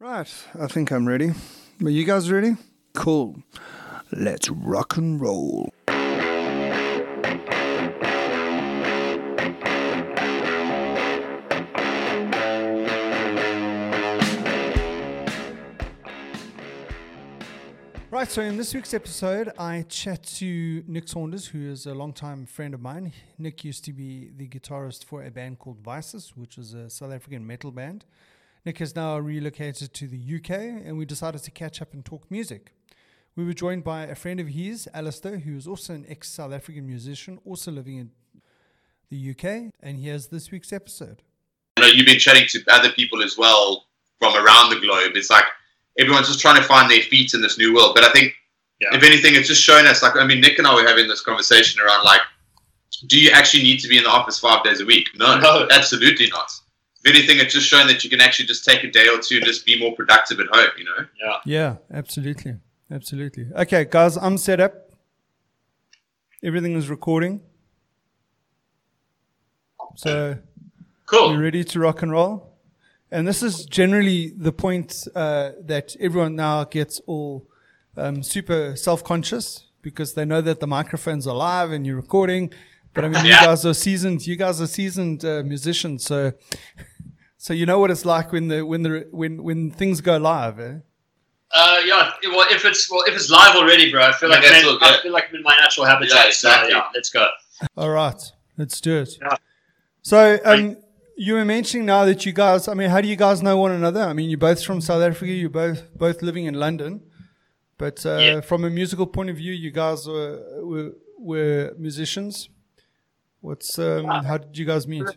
Right, I think I'm ready. Are you guys ready? Cool. Let's rock and roll. Right, so in this week's episode, I chat to Nic Saunders, who is a longtime friend of mine. Nic used to be the guitarist for a band called Visus, which is a South African metal band. Nic has now relocated to the UK, and we decided to catch up and talk music. We were joined by a friend of his, Alistair, who is also an ex South African musician, also living in the UK, and here's this week's episode. I know you've been chatting to other people as well from around the globe. It's like everyone's just trying to find their feet in this new world. But I think, Yeah. if anything, it's just shown us. Like, I mean, Nic and I were having this conversation around like, do you actually need to be in the office five days a week? No, No. absolutely not. If anything, it's just shown that you can actually just take a day or two and just be more productive at home. You know? Yeah. Yeah, absolutely. Absolutely. Okay, guys, I'm set up. Everything is recording. So we're Cool. ready to rock and roll. And this is generally the point uh, that everyone now gets all um, super self conscious because they know that the microphones are live and you're recording. But I mean, you guys are seasoned. You guys are seasoned uh, musicians, so so you know what it's like when the when the when when things go live. Eh? Uh, yeah. Well, if it's well, if it's live already, bro, I feel I like I'm in. I feel like I'm in my natural habitat. Yeah, exactly. So, yeah, let's go. All right, let's do it. Yeah. So, um, you were mentioning now that you guys. I mean, how do you guys know one another? I mean, you're both from South Africa. You're both both living in London, but uh, Yeah. from a musical point of view, you guys were were, were musicians. What's um, how did you guys meet?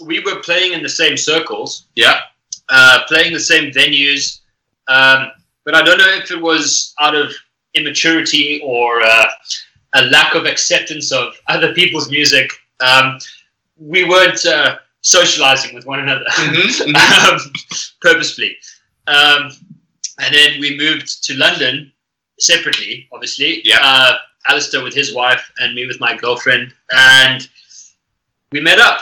We were playing in the same circles, Yeah. uh, playing the same venues, um, but I don't know if it was out of immaturity or uh, a lack of acceptance of other people's music. Um, we weren't uh, socializing with one another. Mhm, um, purposefully. Um, and then we moved to London separately, obviously. Yeah. Uh, Alistair with his wife and me with my girlfriend, and we met up,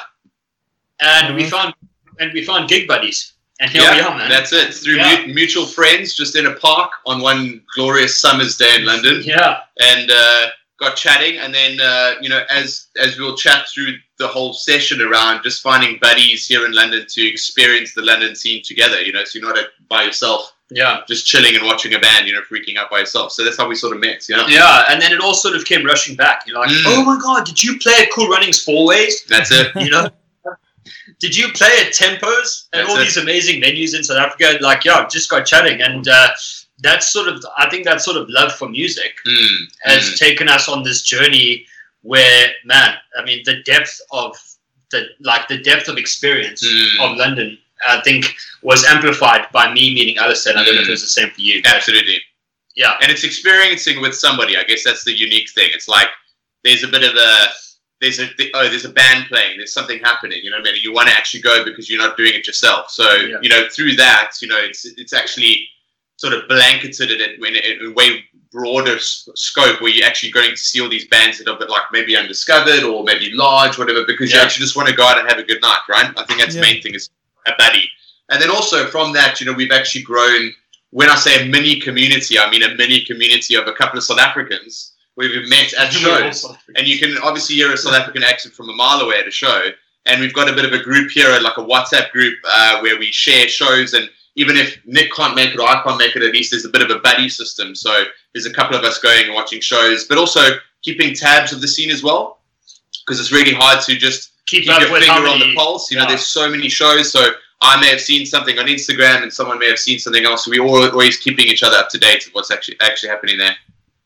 and we Mhm. found and we found gig buddies, and here yeah, we are, man. that's it. Through Yeah. mu- mutual friends, just in a park on one glorious summer's day in London. yeah, and uh, got chatting. And then, uh, you know, as as we'll chat through the whole session around just finding buddies here in London to experience the London scene together. You know, so you're not by yourself, yeah, just chilling and watching a band. You know, freaking out by yourself. So that's how we sort of met. You know, yeah. And then it all sort of came rushing back. You're like, Mm. oh my god, did you play at Cool Runnings Fourways? that's it. you know did you play at tempos and That's all it. these amazing venues in south africa like yeah just got chatting and uh, that's sort of i think that sort of love for music Mm, has mm. taken us on this journey where man i mean the depth of the like the depth of experience Mm. of london i think was amplified by me meeting Alistair. and i don't know if it was the same for you Absolutely. yeah and it's experiencing with somebody. I guess that's the unique thing. It's like there's a bit of a there's a oh there's a band playing. There's something happening. You know what I mean? You want to actually go because you're not doing it yourself. So Yeah. you know through that, you know it's it's actually sort of blanketed it in, in, in a way broader scope where you're actually going to see all these bands that are like maybe undiscovered or maybe large, whatever, because you actually just want to go out and have a good night, right? I think that's Yeah. the main thing is a buddy. And then also from that, you know, we've actually grown when I say a mini community, I mean a mini community of a couple of South Africans we've met at shows. And you can obviously hear a South African accent from a mile away at a show. And we've got a bit of a group here, like a WhatsApp group, uh, where we share shows. And even if Nic can't make it or I can't make it, at least there's a bit of a buddy system. So there's a couple of us going and watching shows, but also keeping tabs of the scene as well. Because it's really hard to just keep, keep your finger how on the pulse. You know, yeah. there's so many shows. So I may have seen something on Instagram, and someone may have seen something else. So we're always keeping each other up to date with what's actually actually happening there.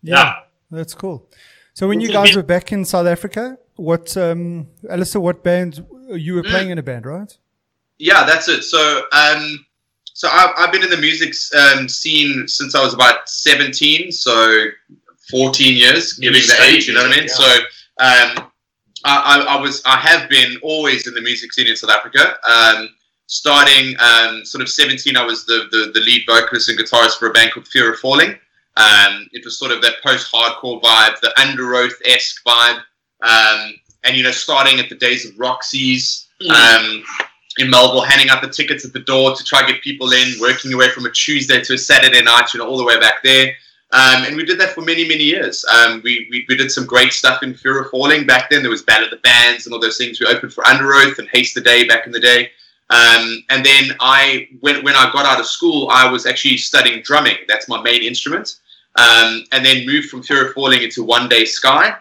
Yeah, that's cool. So when you guys were back in South Africa, what um, Alistair, what band you were playing in a band, right? Yeah, that's it. So, um, so I've, I've been in the music um, scene since I was about 17, so 14 years, giving the age. You know what I mean? music, So, um, I, I, I was, I have been always in the music scene in South Africa. Um, starting um, sort of 17, I was the, the, the lead vocalist and guitarist for a band called Fear of Falling. Um, it was sort of that post-hardcore vibe, the Underoath-esque vibe. Um, and, you know, starting at the days of Roxy's, Mm. um, in Melville, handing out the tickets at the door to try to get people in, working your way from a Tuesday to a Saturday night, you know, all the way back there. Um, and we did that for many, many years. Um, we, we, we, did some great stuff in Fear of Falling back then. There was Battle of the Bands and all those things. We opened for Underoath and Haste the Day back in the day. Um, and then I, when, when I got out of school, I was actually studying drumming. That's my main instrument. Um, and then moved from Fear of Falling into One Day Sky,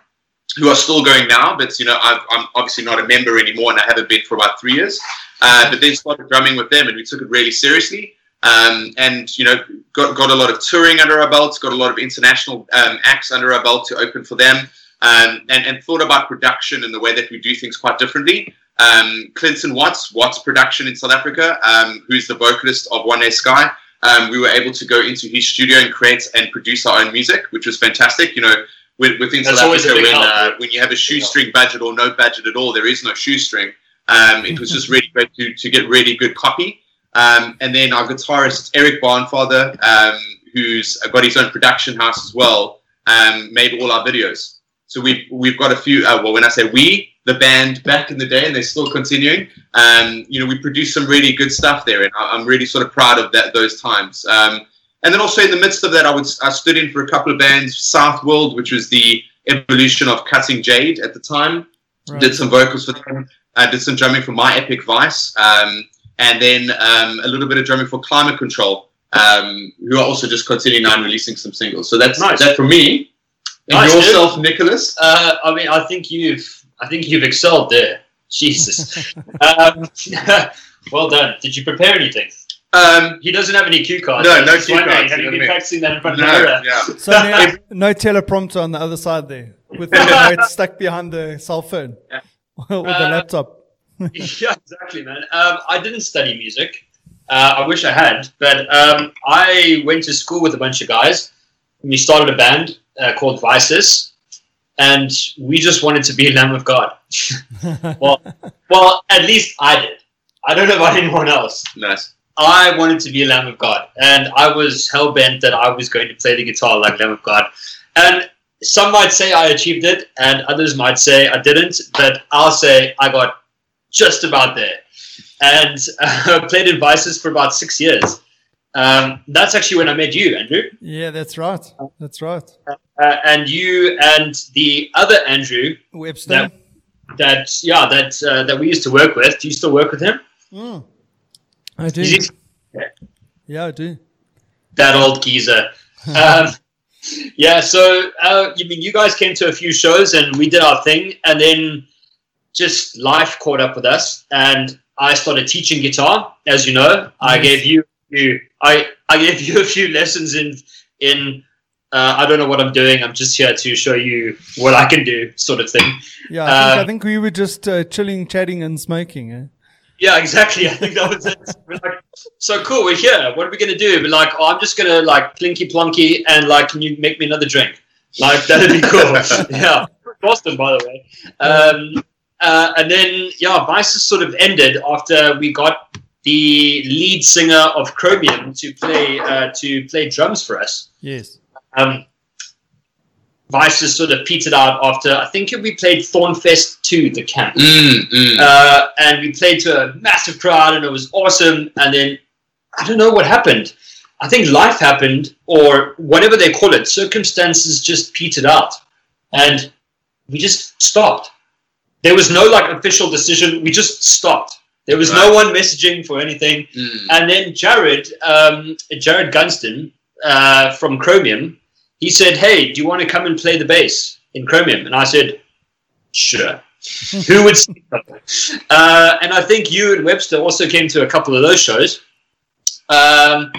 who are still going now, but you know i am obviously not a member anymore, and I haven't been for about three years. Uh, but then started drumming with them, and we took it really seriously. Um, and you know, got, got a lot of touring under our belts, got a lot of international um, acts under our belt to open for them, um, and, and thought about production and the way that we do things quite differently. Um, Clinton Watts, Watts Production in South Africa, um, who's the vocalist of One Day Sky, um, we were able to go into his studio and create and produce our own music, which was fantastic. You know, within That's South Africa, when, uh, when you have a shoestring budget or no budget at all, there is no shoestring. Um, it was just really great to, to get really good copy. Um, and then our guitarist, Eric Barnfather, um, who's got his own production house as well, um, made all our videos. So we've, we've got a few, uh, well, when I say we, the band back in the day, and they're still continuing. Um, you know, we produced some really good stuff there, and I'm really sort of proud of that those times. Um, and then also in the midst of that, I would I stood in for a couple of bands, South World, which was the evolution of Cutting Jade at the time. Right. Did some vocals for them. I did some drumming for My Epic Vice, um, and then um, a little bit of drumming for Climate Control, um, who are also just continuing now and releasing some singles. So that's nice. that for me. And nice, yourself, dude. Nicholas. Uh, I mean, I think you've I think you've excelled there. Jesus. um, well done. Did you prepare anything? Um, he doesn't have any cue cards. No, no cue cards. Have you been practicing that in front no, of the mirror? Yeah. So no, no, teleprompter on the other side there, with the notes stuck behind the cell phone yeah. or the uh, laptop. yeah, exactly, man. Um, I didn't study music. Uh, I wish I had, but um, I went to school with a bunch of guys. We started a band uh, called Visus, and we just wanted to be a Lamb of God. well, well, at least I did. I don't know about anyone else. Nice. I wanted to be a Lamb of God, and I was hell bent that I was going to play the guitar like Lamb of God. And some might say I achieved it, and others might say I didn't. But I'll say I got just about there, and uh, played in Visus for about six years. Um, that's actually when I met you, Andrew. Yeah, that's right. That's right. Uh, and you and the other Andrew Webster. That, that yeah, that uh, that we used to work with. Do you still work with him? Mm. I do. Yeah. yeah, I do. That old geezer. um, yeah, so uh, I mean, you guys came to a few shows and we did our thing, and then just life caught up with us, and I started teaching guitar. As you know, I gave you you. I I gave you a few lessons in in. Uh, I don't know what I'm doing. I'm just here to show you what I can do, sort of thing. Yeah, I, think, I um, think, we were just uh, chilling, chatting, and smoking. Eh? Yeah, exactly. I think that was it. We're like, so cool. We're here. What are we gonna do? We're like, oh, I'm just gonna like plinky plonky and like, can you make me another drink? Like that'd be cool. yeah, Boston, by the way. Um, uh, and then yeah, Visus sort of ended after we got the lead singer of Chromium to play uh, to play drums for us. Yes. Um, Visus sort of petered out after I think we played Thornfest 2, the camp, mm, mm. Uh, and we played to a massive crowd and it was awesome. And then I don't know what happened. I think life happened, or whatever they call it, circumstances just petered out, and we just stopped. There was no like official decision. We just stopped. There was right. no one messaging for anything. Mm. And then Jared, um, Jared Gunston uh, from Chromium, he said, "Hey, do you want to come and play the bass in Chromium?" And I said, "Sure." Who would? uh, and I think you and Webster also came to a couple of those shows. Um,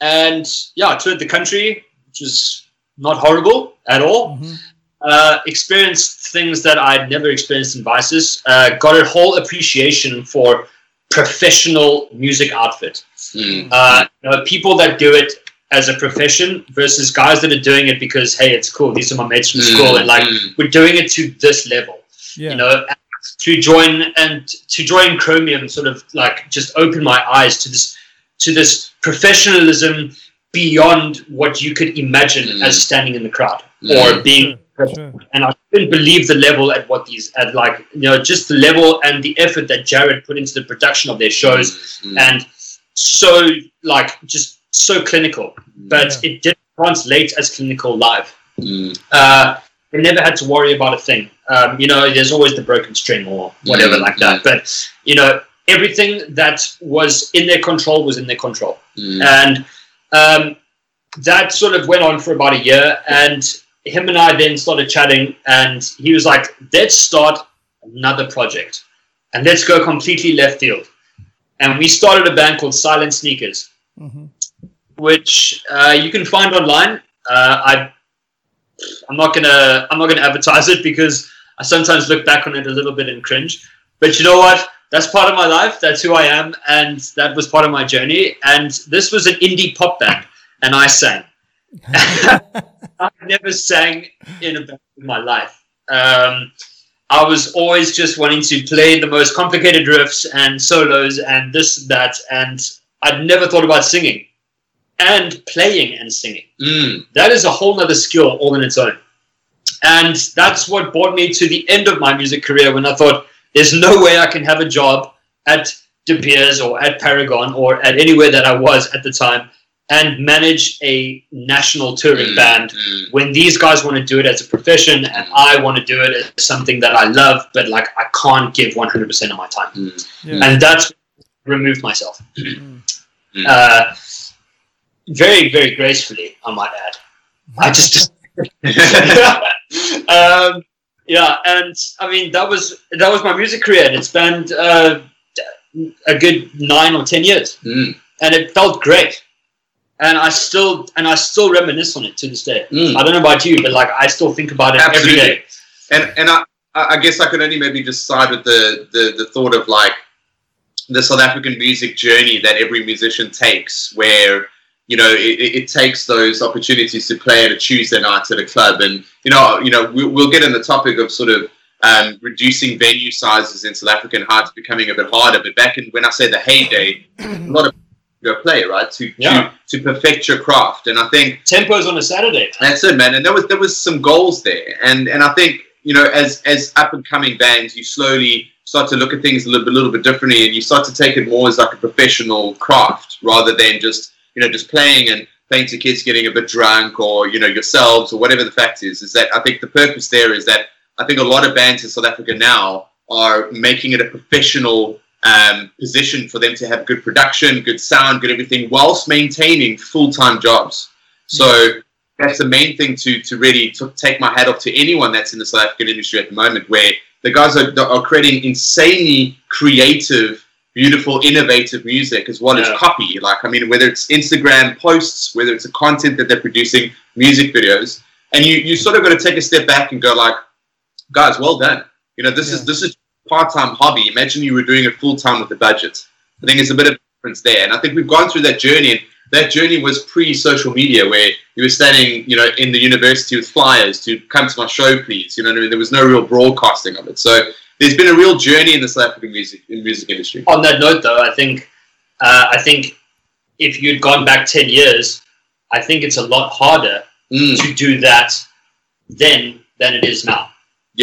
and yeah, I toured the country, which was not horrible at all. Mm-hmm. Uh, experienced things that I'd never experienced in Visus. Uh, got a whole appreciation for professional music outfit. Mm. Uh, you know, people that do it as a profession versus guys that are doing it because hey, it's cool. These are my mates from mm. school, and like mm. we're doing it to this level. Yeah. You know, to join and to join Chromium, sort of like just open my eyes to this to this professionalism beyond what you could imagine as standing in the crowd or being Sure. and I couldn't believe the level at what these at like you know just the level and the effort that Jared put into the production of their shows Mm, and so like just so clinical. But it didn't translate as clinical live. Mm, uh, they never had to worry about a thing. Um, you know there's always the broken string or whatever Mm, like that. But you know everything that was in their control was in their control. Mm, and um, that sort of went on for about a year and him and i then started chatting and he was like let's start another project and let's go completely left field. And we started a band called silent sneakers hmm which uh, you can find online. Uh, i i'm not gonna i'm not gonna advertise it because i sometimes look back on it a little bit and cringe. But you know what? That's part of my life. That's who i am and that was part of my journey. And this was an indie pop band and i sang I never sang in a band in my life. Um, I was always just wanting to play the most complicated riffs and solos and this and that, and I'd never thought about singing and playing and singing. mm, That is a whole nother skill all in its own. And that's what brought me to the end of my music career when I thought, there's no way I can have a job at De Beers or at Paragon or at anywhere that I was at the time and manage a national touring mm, band mm, when these guys want to do it as a profession and I want to do it as something that I love, but like I can't give 100% of my time. mm, Yeah. And that's removed myself. Mm. Mm. Uh, very, very gracefully, I might add. I just. um, yeah, and I mean that was that was my music career, and it spanned uh, a good nine or ten years, mm, and it felt great. And I still and I still reminisce on it to this day. mm. I don't know about you, but like I still think about it Absolutely. every day. and and I, I guess I could only maybe just side with the, the the thought of like the South African music journey that every musician takes, where you know it, it it takes those opportunities to play at a Tuesday night at a club, and you know you know we, we'll get in the topic of sort of um, reducing venue sizes in South African and how it's becoming a bit harder. But back in when I say the heyday, a lot of go play right to, Yeah. to to perfect your craft, and I think Tempos on a Saturday. that's it, man. And there was there was some goals there, and and I think you know as as up and coming bands, you slowly start to look at things a little bit, little bit differently, and you start to take it more as like a professional craft rather than just you know just playing and playing to kids getting a bit drunk or you know yourselves or whatever the fact is. Is that I think the purpose there is that I think a lot of bands in South Africa now are making it a professional um, position for them to have good production, good sound, good everything, whilst maintaining full time jobs. So that's the main thing to to really to take my hat off to anyone that's in the South African industry at the moment, where the guys are, are creating insanely creative, beautiful, innovative music as well Yeah. as copy. Like I mean, whether it's Instagram posts, whether it's the content that they're producing, music videos, and you you sort of got to take a step back and go like, guys, well done. You know, this is this is part time hobby. Imagine you were doing it full time with a budget. I think there's a bit of a difference there, and I think we've gone through that journey. And that journey was pre social media, where you were standing, you know, in the university with flyers to come to my show, please. You know, what I mean? there was no real broadcasting of it. So there's been a real journey in the South African music in music industry. On that note, though, I think uh, I think if you'd gone back ten years, I think it's a lot harder Mm, to do that then than it is now.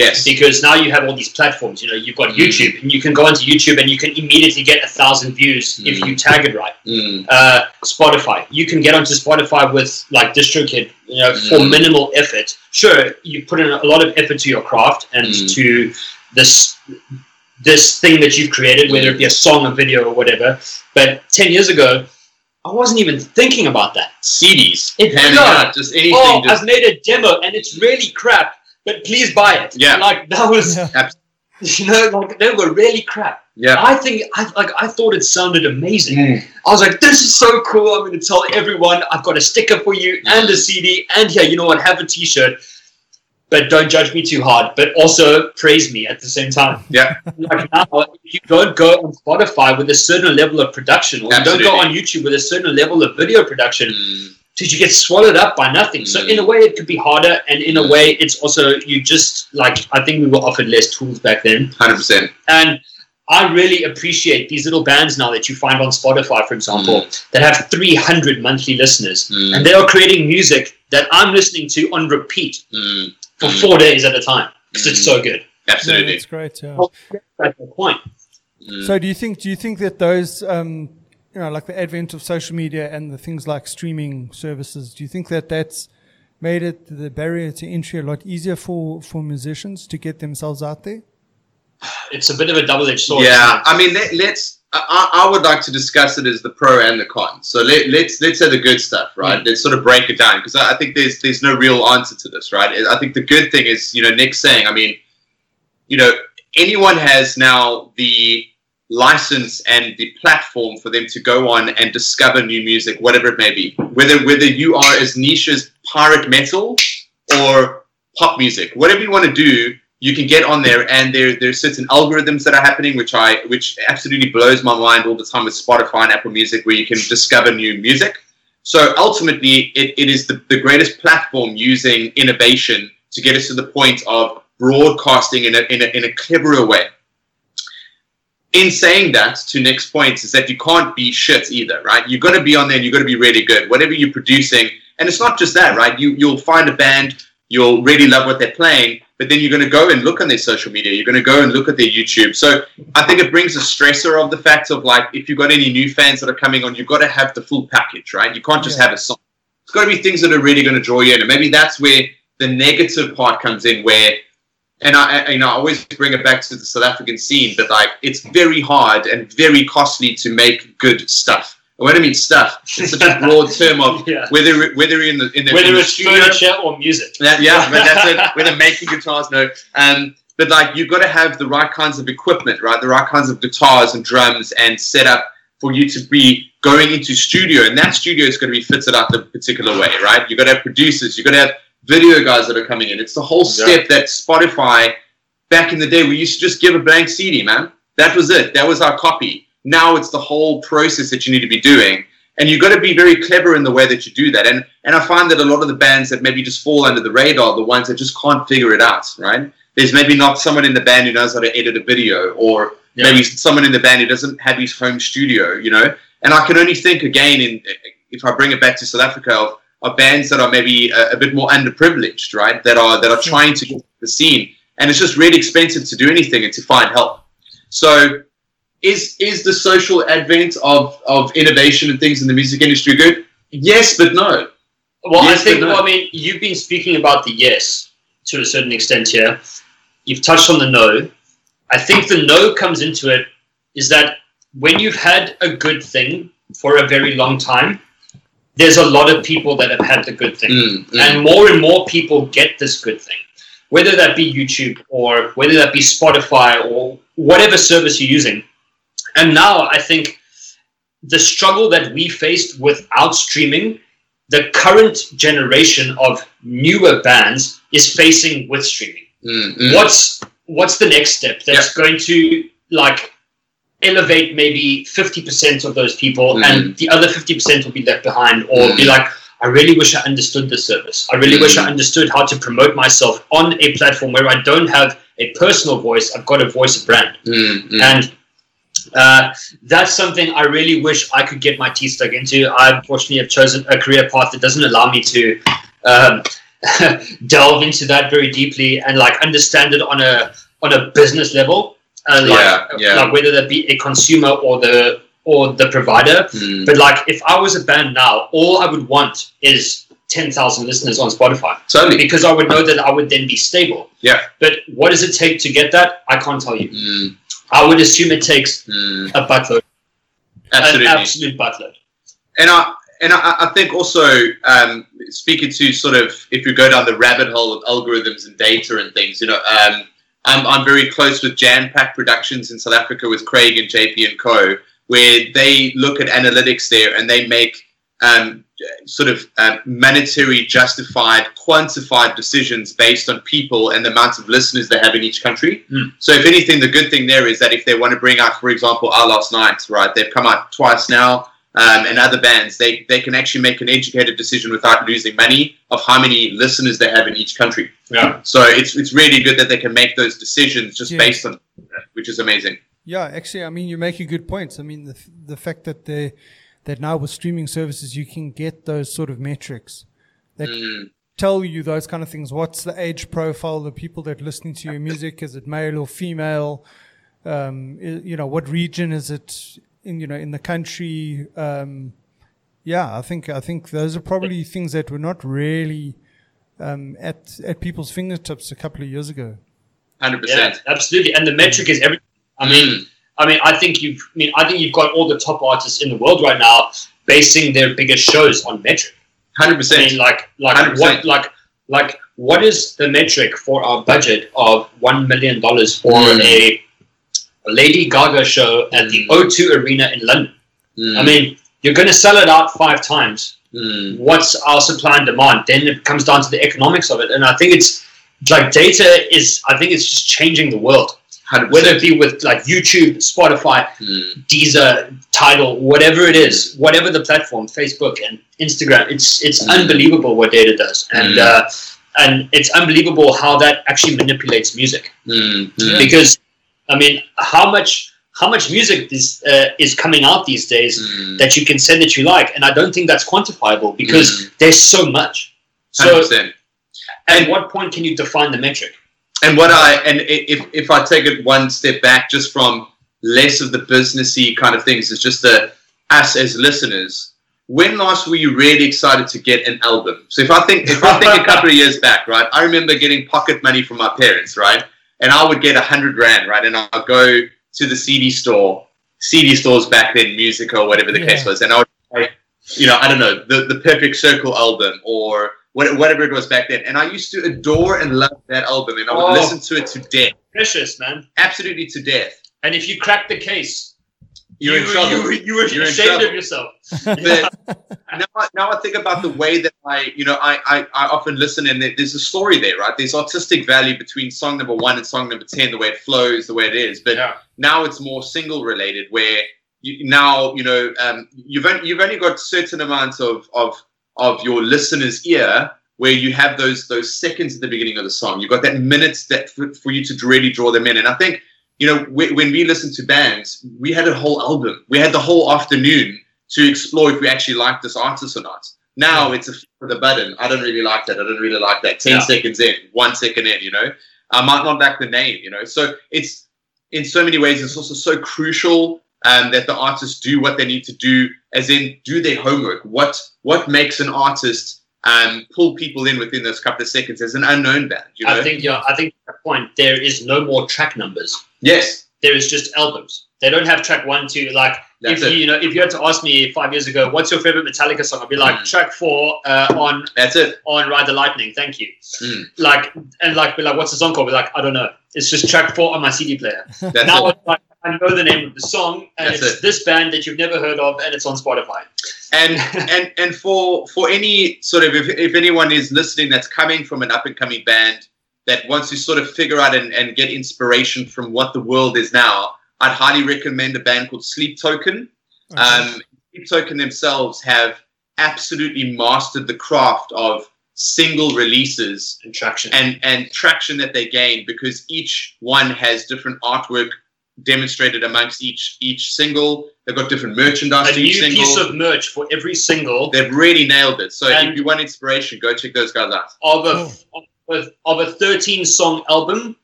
Yes. because now you have all these platforms. You know, you've got Mm. YouTube, and you can go onto YouTube and you can immediately get a thousand views if Mm. you tag it right. Mm, Uh, Spotify, you can get onto Spotify with like DistroKid, you know, for Mm. minimal effort. Sure, you put in a lot of effort to your craft and Mm. to this this thing that you've created, whether it be a song, a video, or whatever. But ten years ago, I wasn't even thinking about that. CDs, It- yeah. just anything. Oh, just, I've made a demo and it's really crap, but please buy it. Yeah. like that was Yeah. you know, like they were really crap. yeah. I think I like I thought it sounded amazing. Mm, I was like, this is so cool. I'm gonna tell everyone I've got a sticker for you and a CD and yeah, you know what, have a t-shirt. But don't judge me too hard, but also praise me at the same time. Yeah. Like now, if you don't go on Spotify with a certain level of production, or you don't go on YouTube with a certain level of video production, mm, did you get swallowed up by nothing? So Mm. in a way, it could be harder, and in a Mm. way, it's also you just like I think we were offered less tools back then, 100%. and I really appreciate these little bands now that you find on Spotify, for example, that have 300 monthly listeners, Mm, and they are creating music that I'm listening to on repeat. mm, for four days at a time because it's so good. Absolutely, no, that's great. Yeah. That's the point. Mm. So, do you think do you think that those um, you know, like the advent of social media and the things like streaming services, do you think that that's made it the barrier to entry a lot easier for for musicians to get themselves out there? It's a bit of a double-edged sword. Yeah, I mean, let, us I, I, would like to discuss it as the pro and the con. So let, let's let's say the good stuff, right? Mm. Let's sort of break it down because I, I think there's there's no real answer to this, right? I think the good thing is, you know, Nic's saying, I mean, you know, anyone has now the license and the platform for them to go on and discover new music, whatever it may be. Whether whether you are as niche as pirate metal or pop music, whatever you want to do, you can get on there and there there's certain algorithms that are happening which I which absolutely blows my mind all the time with Spotify and Apple Music where you can discover new music. So ultimately it, it is the, the greatest platform using innovation to get us to the point of broadcasting in a, in a, in a cleverer way in saying that, to Nic's point, is that you can't be shit either, right? You've got to be on there and you've got to be really good. Whatever you're producing, and it's not just that, right? You you'll find a band, you'll really love what they're playing, but then you're going to go and look on their social media. You're going to go and look at their YouTube. So I think it brings a stressor of the fact of like if you've got any new fans that are coming on, you've got to have the full package, right? You can't just yeah. have a song. It's got to be things that are really going to draw you in, and maybe that's where the negative part comes in, where and I, you know, I always bring it back to the South African scene, but like it's very hard and very costly to make good stuff. And when I mean stuff, it's such a broad term of yeah. whether whether in the in the whether in the it's studio, furniture or music. That, yeah, but that's it. Whether making guitars, no. Um, but like you've got to have the right kinds of equipment, right? The right kinds of guitars and drums and setup for you to be going into studio, and that studio is going to be fitted out the particular way, right? You've got to have producers, you've got to have video guys that are coming in. It's the whole step yeah. that Spotify back in the day we used to just give a blank CD, man. That was it. That was our copy. Now it's the whole process that you need to be doing. And you've got to be very clever in the way that you do that. And and I find that a lot of the bands that maybe just fall under the radar, the ones that just can't figure it out, right? There's maybe not someone in the band who knows how to edit a video, or yeah. maybe someone in the band who doesn't have his home studio, you know. And I can only think again, in if I bring it back to South Africa, of are bands that are maybe a, a, bit more underprivileged, right? That are that are trying to get the scene, and it's just really expensive to do anything and to find help. So, is is the social advent of of innovation and things in the music industry good? Yes, but no. Well, yes, I think. No. Well, I mean, you've been speaking about the yes to a certain extent here. You've touched on the no. I think the no comes into it is that when you've had a good thing for a very long time, there's a lot of people that have had the good thing. Mm, mm. And more and more people get this good thing, whether that be YouTube or whether that be Spotify or whatever service you're using. And now I think the struggle that we faced without streaming, the current generation of newer bands is facing with streaming. Mm, mm. what's what's the next step that's yeah. going to like elevate maybe 50% of those people mm. and the other 50% will be left behind or mm. be like i really wish i understood the service i really mm. wish i mm. understood how to promote myself on a platform where i don't have a personal voice i've got a voice of brand mm, mm. and uh, that's something I really wish I could get my teeth stuck into. I unfortunately have chosen a career path that doesn't allow me to um, delve into that very deeply and like understand it on a on a business level and like, yeah, yeah. like whether that be a consumer or the or the provider. Mm. But like if I was a band now, all I would want is ten thousand listeners on Spotify. Totally. Because I would know that I would then be stable. Yeah. But what does it take to get that? I can't tell you. Mm. I would assume it takes mm. a buttload. Absolutely. An absolute buttload. And I and I, I think also um, speaking to sort of if you go down the rabbit hole of algorithms and data and things, you know, um, I'm, I'm very close with Jam Pack Productions in South Africa with Craig and JP and Co, where they look at analytics there and they make um, sort of uh, monetary justified, quantified decisions based on people and the amount of listeners they have in each country. Mm. So, if anything, the good thing there is that if they want to bring out, for example, Our Last Night, right, they've come out twice now um, and other bands, they, they can actually make an educated decision without losing money of how many listeners they have in each country. Yeah. So it's it's really good that they can make those decisions just yeah. based on, which is amazing. Yeah, actually, I mean, you make a good points. I mean, the the fact that they that now with streaming services you can get those sort of metrics that mm. tell you those kind of things? What's the age profile of the people that are listening to your music? Is it male or female? Um, you know, what region is it in? You know, in the country. Um, yeah, I think I think those are probably things that were not really um, at at people's fingertips a couple of years ago. Hundred Yeah, percent. absolutely. And the metric is everything. I mean, Mm. I mean, I think you've. I mean, I think you've got all the top artists in the world right now basing their biggest shows on metric. Hundred I percent. mean, like, like 100%. what, like, like, what is the metric for our budget of one million dollars for Mm. a, a Lady Gaga show at the Mm. O2 Arena in London? Mm. I mean, you're going to sell it out five times. Mm. What's our supply and demand? Then it comes down to the economics of it, and I think it's like data is. I think it's just changing the world. Hundred Whether it be with like YouTube, Spotify, Mm. Deezer, Tidal, whatever it is, whatever the platform, Facebook and Instagram, it's it's Mm. unbelievable what data does, and Mm. uh, and it's unbelievable how that actually manipulates music. Mm. Yeah. Mm. Because, I mean, how much how much music is uh, is coming out these days Mm. that you can say that you like, and I don't think that's quantifiable because Mm. there's so much. So, percent. at what point can you define the metric? And what I and if if I take it one step back, just from less of the businessy kind of things, it's just the us as listeners. When last were you really excited to get an album? So if I think if I think a couple of years back, right, I remember getting pocket money from my parents, right, and I would get a hundred rand, right, and I'd go to the CD store, CD stores back then, music or whatever the case was, and I would, buy, you know, I don't know, the the Perfect Circle album or whatever it was back then. And I used to adore and love that album, and I would Oh. listen to it to death, Precious man. absolutely to death. And if you crack the case, You're you, in trouble. You, were- you were You're ashamed trouble. of yourself. But now, I- now I think about the way that I, you know, I, I, I often listen, and there's a story there, right? There's artistic value between song number one and song number ten, the way it flows, the way it is. But Yeah. now it's more single related, where you, now you know um, you've only, you've only got certain amounts of of of your listener's ear where you have those those seconds at the beginning of the song. You've got that minutes that for, for you to really draw them in. And I think you know wh- when we listen to bands, we had a whole album, we had the whole afternoon to explore if we actually like this artist or not. Now it's a flip of the button. I don't really like that. I don't really like that. Ten Yeah. seconds in, one second in, you know. I might not like the name, you know. So it's in so many ways, it's also so crucial um, that the artists do what they need to do, as in do their homework. What what makes an artist um, pull people in within those couple of seconds as an unknown band? You know. I think yeah, I think that point there is no more track numbers. Yes. There is just albums. They don't have track one, two. Like That's if you, you know, if you had to ask me five years ago, what's your favorite Metallica song? I'd be like Mm. track four uh, on That's it. on Ride the Lightning. Thank you. Mm. Like and like be like, what's the song called? Be like, I don't know. It's just track four on my CD player. That's now it. like I know the name of the song, and That's it's it. this band that you've never heard of, and it's on Spotify. and and and for for any sort of if, if anyone is listening that's coming from an up and coming band that once you sort of figure out and, and get inspiration from what the world is now i'd highly recommend a band called sleep token um, sleep token themselves have absolutely mastered the craft of single releases And traction. and and traction that they gain because each one has different artwork demonstrated amongst each each single they've got different merchandise a to new each single piece of merch for every single They've really nailed it. So And- if you want inspiration, go check those guys out. of a of, of a 13 song album.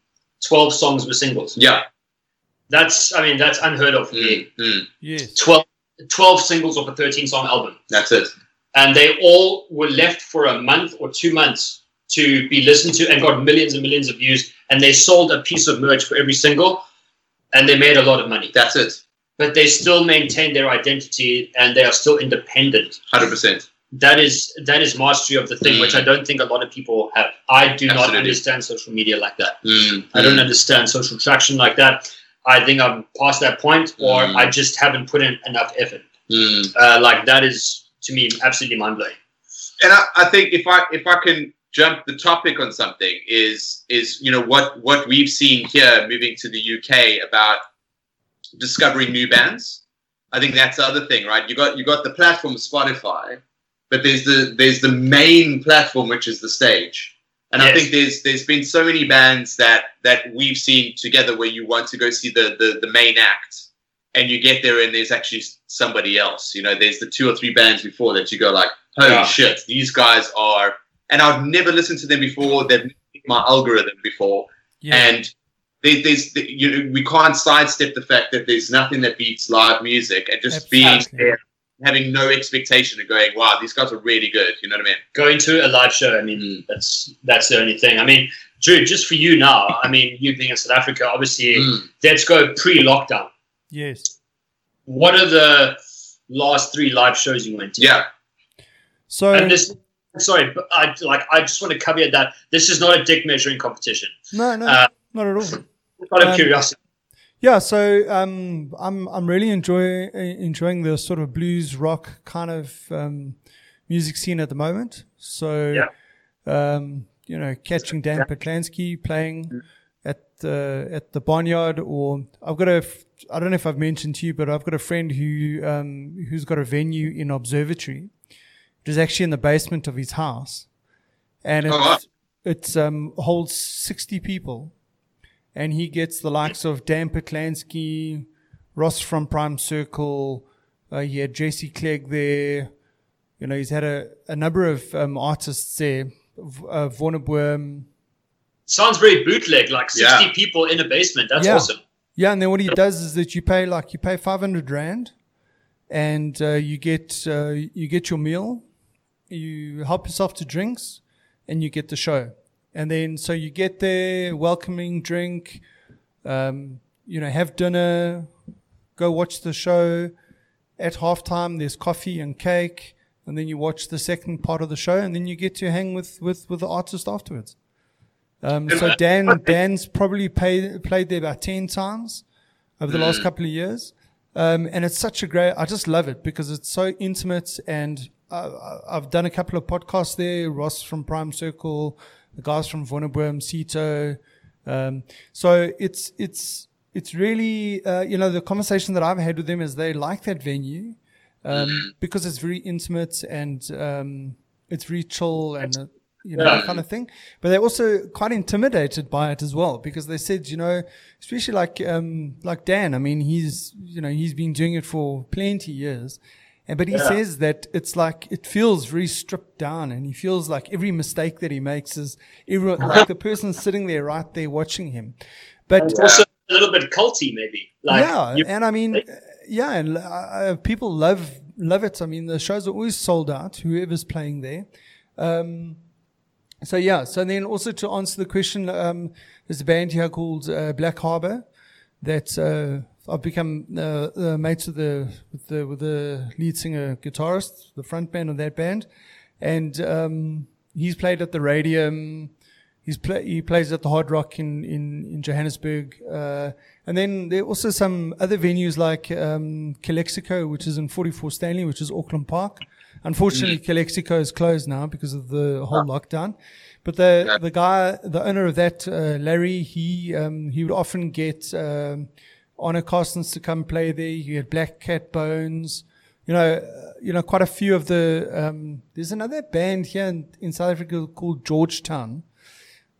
12 songs were singles. Yeah. That's I mean that's unheard of for me. Mm, mm, Yes. 12, 12 singles of a 13 song album. that's it. And they all were left for a month or two months to be listened to and got millions and millions of views. And they sold a piece of merch for every single and they made a lot of money. That's it. But they still maintain their identity and they are still independent. Hundred percent. That is that is mastery of the thing, Mm. which I don't think a lot of people have. I do not understand social media like that. Mm, I don't understand social traction like that. I think I'm past that point, or Mm. I just haven't put in enough effort. mm. Uh, like that is to me absolutely mind blowing. And I, I think if I if I can jump the topic on something is is you know what what we've seen here moving to the UK about discovering new bands. I think that's the other thing, right? You got you got the platform Spotify, but there's the there's the main platform which is the stage. And I think there's there's been so many bands that that we've seen together where you want to go see the the, the main act and you get there and there's actually somebody else. You know, there's the two or three bands before that you go like, holy Yeah. shit, these guys are and I've never listened to them before. They've my algorithm before, Yeah. and there, there's you know we can't sidestep the fact that there's nothing that beats live music and just being there, having no expectation and going, wow, these guys are really good. You know what I mean? Going to a live show, I mean, Mm. that's that's the only thing. I mean, Drew, just for you now, I mean, you being in South Africa, obviously, Mm. let's go pre-lockdown. yes. What are the last three live shows you went to? Yeah. So And this, sorry, but I like I just want to caveat that this is not a dick measuring competition. no, no, uh, not at all. Out of Um, curiosity. Yeah, so um, I'm I'm really enjoy enjoying the sort of blues rock kind of um, music scene at the moment. So, um, you know, catching Dan Patlansky playing at the at the barnyard, or I've got a I don't know if I've mentioned to you, but I've got a friend who um, who's got a venue in Observatory, which is actually in the basement of his house, and it Oh, wow. it's um, holds sixty people and he gets the likes of Dan Patlansky, Ross from Prime Circle. Uh, he had Jesse Clegg there. You know, he's had a, a number of um, artists there. V- Uh, Vonnerbloem. Sounds very bootleg, like 60 Yeah. people in a basement. That's Yeah. awesome. Yeah, and then what he does is that you pay like you pay five hundred rand, and uh, you get uh, you get your meal, you help yourself to drinks, and you get the show. And then so you get there, welcoming drink, um, you know, have dinner, go watch the show. At halftime, there's coffee and cake, and then you watch the second part of the show, and then you get to hang with with with the artist afterwards. Um, so Dan Dan's probably pay, played there about ten times over the last couple of years, um, and it's such a great. I just love it because it's so intimate, and uh, I- I've done a couple of podcasts there. Ross from Prime Circle, the guys from Vonnerbloem, Cito. Um, so it's it's it's really uh, you know the conversation that I've had with them is they like that venue um, because it's very intimate and um, it's very chill and uh, you know Yeah. that kind of thing. But they're also quite intimidated by it as well because they said you know especially like um, like Dan. I mean he's you know he's been doing it for plenty years. And, but he Yeah. says that it's like it feels very stripped down, and he feels like every mistake that he makes is every, like the person sitting there right there watching him. But It's also a little bit culty, maybe. Like, yeah, and I mean, yeah, and uh, uh, people love love it. I mean, the shows are always sold out. Whoever's playing there. Um, so yeah. So then also to answer the question, um, there's a band here called uh, Black Harbor that uh, I've become uh, uh, mates with the with the with the lead singer guitarist, the front man of that band, and um, he's played at the Radium. He's play, he plays at the Hard Rock in in, in Johannesburg, uh, and then there are also some other venues like um, Calexico, which is in 44 Stanley, which is Auckland Park. Unfortunately, Calexico is closed now because of the whole lockdown. But the the guy, the owner of that, uh, Larry, he um, he would often get um, Honor Carstens to come play there. You had Black Cat Bones. You know, uh, you know, quite a few of the. Um, there's another band here in, in South Africa called Georgetown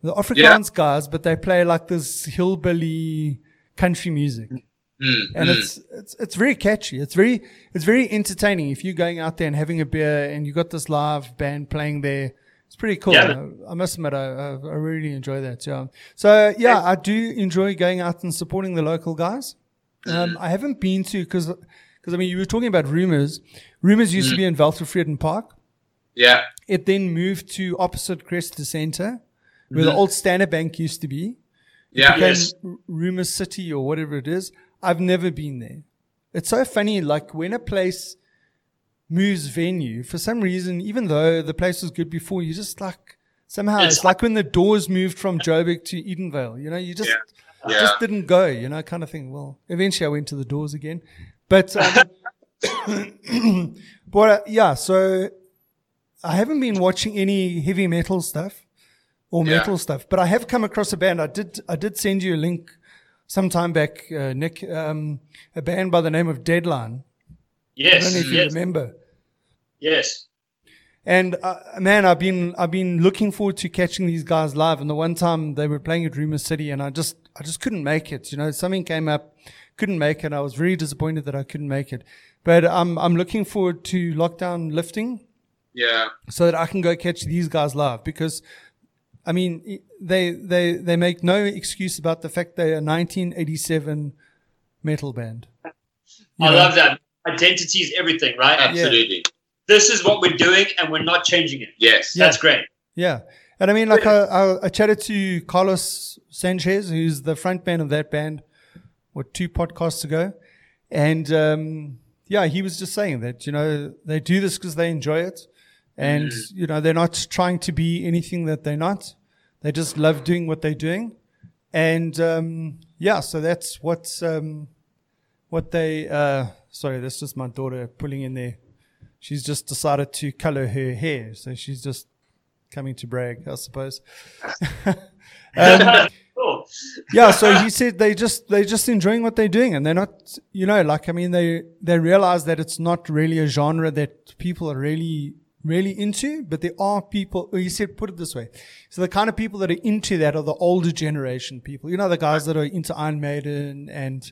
the Afrikaans guys, but they play like this hillbilly country music. Mm, And mm. it's, it's, it's very catchy. It's very, it's very entertaining. If you're going out there and having a beer and you got this live band playing there, it's pretty cool. Yeah. I, must admit, I, I, I really enjoy that. Yeah. So yeah, I do enjoy going out and supporting the local guys. Um, I haven't been to because, because I mean, you were talking about rumors. Rumors used to be in Weltevreden Park. yeah. It then moved to opposite Cresta Center, where the old Standard Bank used to be. Yeah. became Yes. Rumor City or whatever it is. I've never been there. It's so funny, like when a place moves venue, for some reason, even though the place was good before, you just like somehow It's it's, like when the doors moved from Joburg to Edenvale. You know, you just Yeah. Yeah. just didn't go. You know, kind of thing. Well, eventually I went to the doors again, but um, but uh, yeah. So I haven't been watching any heavy metal stuff or Yeah. metal stuff, but I have come across a band. I did I did send you a link some time back, uh, Nic. Um, a band by the name of Deadline. I don't yes, know if you yes, remember. yes. And uh, man, I've been I've been looking forward to catching these guys live. And the one time they were playing at Rumor City, and I just I just couldn't make it. You know, something came up, couldn't make it. I was very disappointed that I couldn't make it. But I'm I'm looking forward to lockdown lifting, Yeah. So that I can go catch these guys live because, I mean, they they they make no excuse about the fact they're a 1987 metal band. You I know? love that. Identity is everything, right? Absolutely. Yeah. This is what we're doing, and we're not changing it. Yes, that's great. Yeah, and I mean, like I, I, I chatted to Carlos Sanchez, who's the front man of that band, what two podcasts ago, and um, yeah, he was just saying that you know they do this because they enjoy it, and mm. you know they're not trying to be anything that they're not. They just love doing what they're doing, and um, yeah, so that's what's um, what they. Uh, sorry, that's just my daughter pulling in there. She's just decided to color her hair, so she's just coming to brag, I suppose. um, yeah, so he said they just they just enjoying what they're doing, and they're not, you know, like I mean, they they realize that it's not really a genre that people are really really into, but there are people. He said, put it this way: so the kind of people that are into that are the older generation people. You know, the guys that are into Iron Maiden and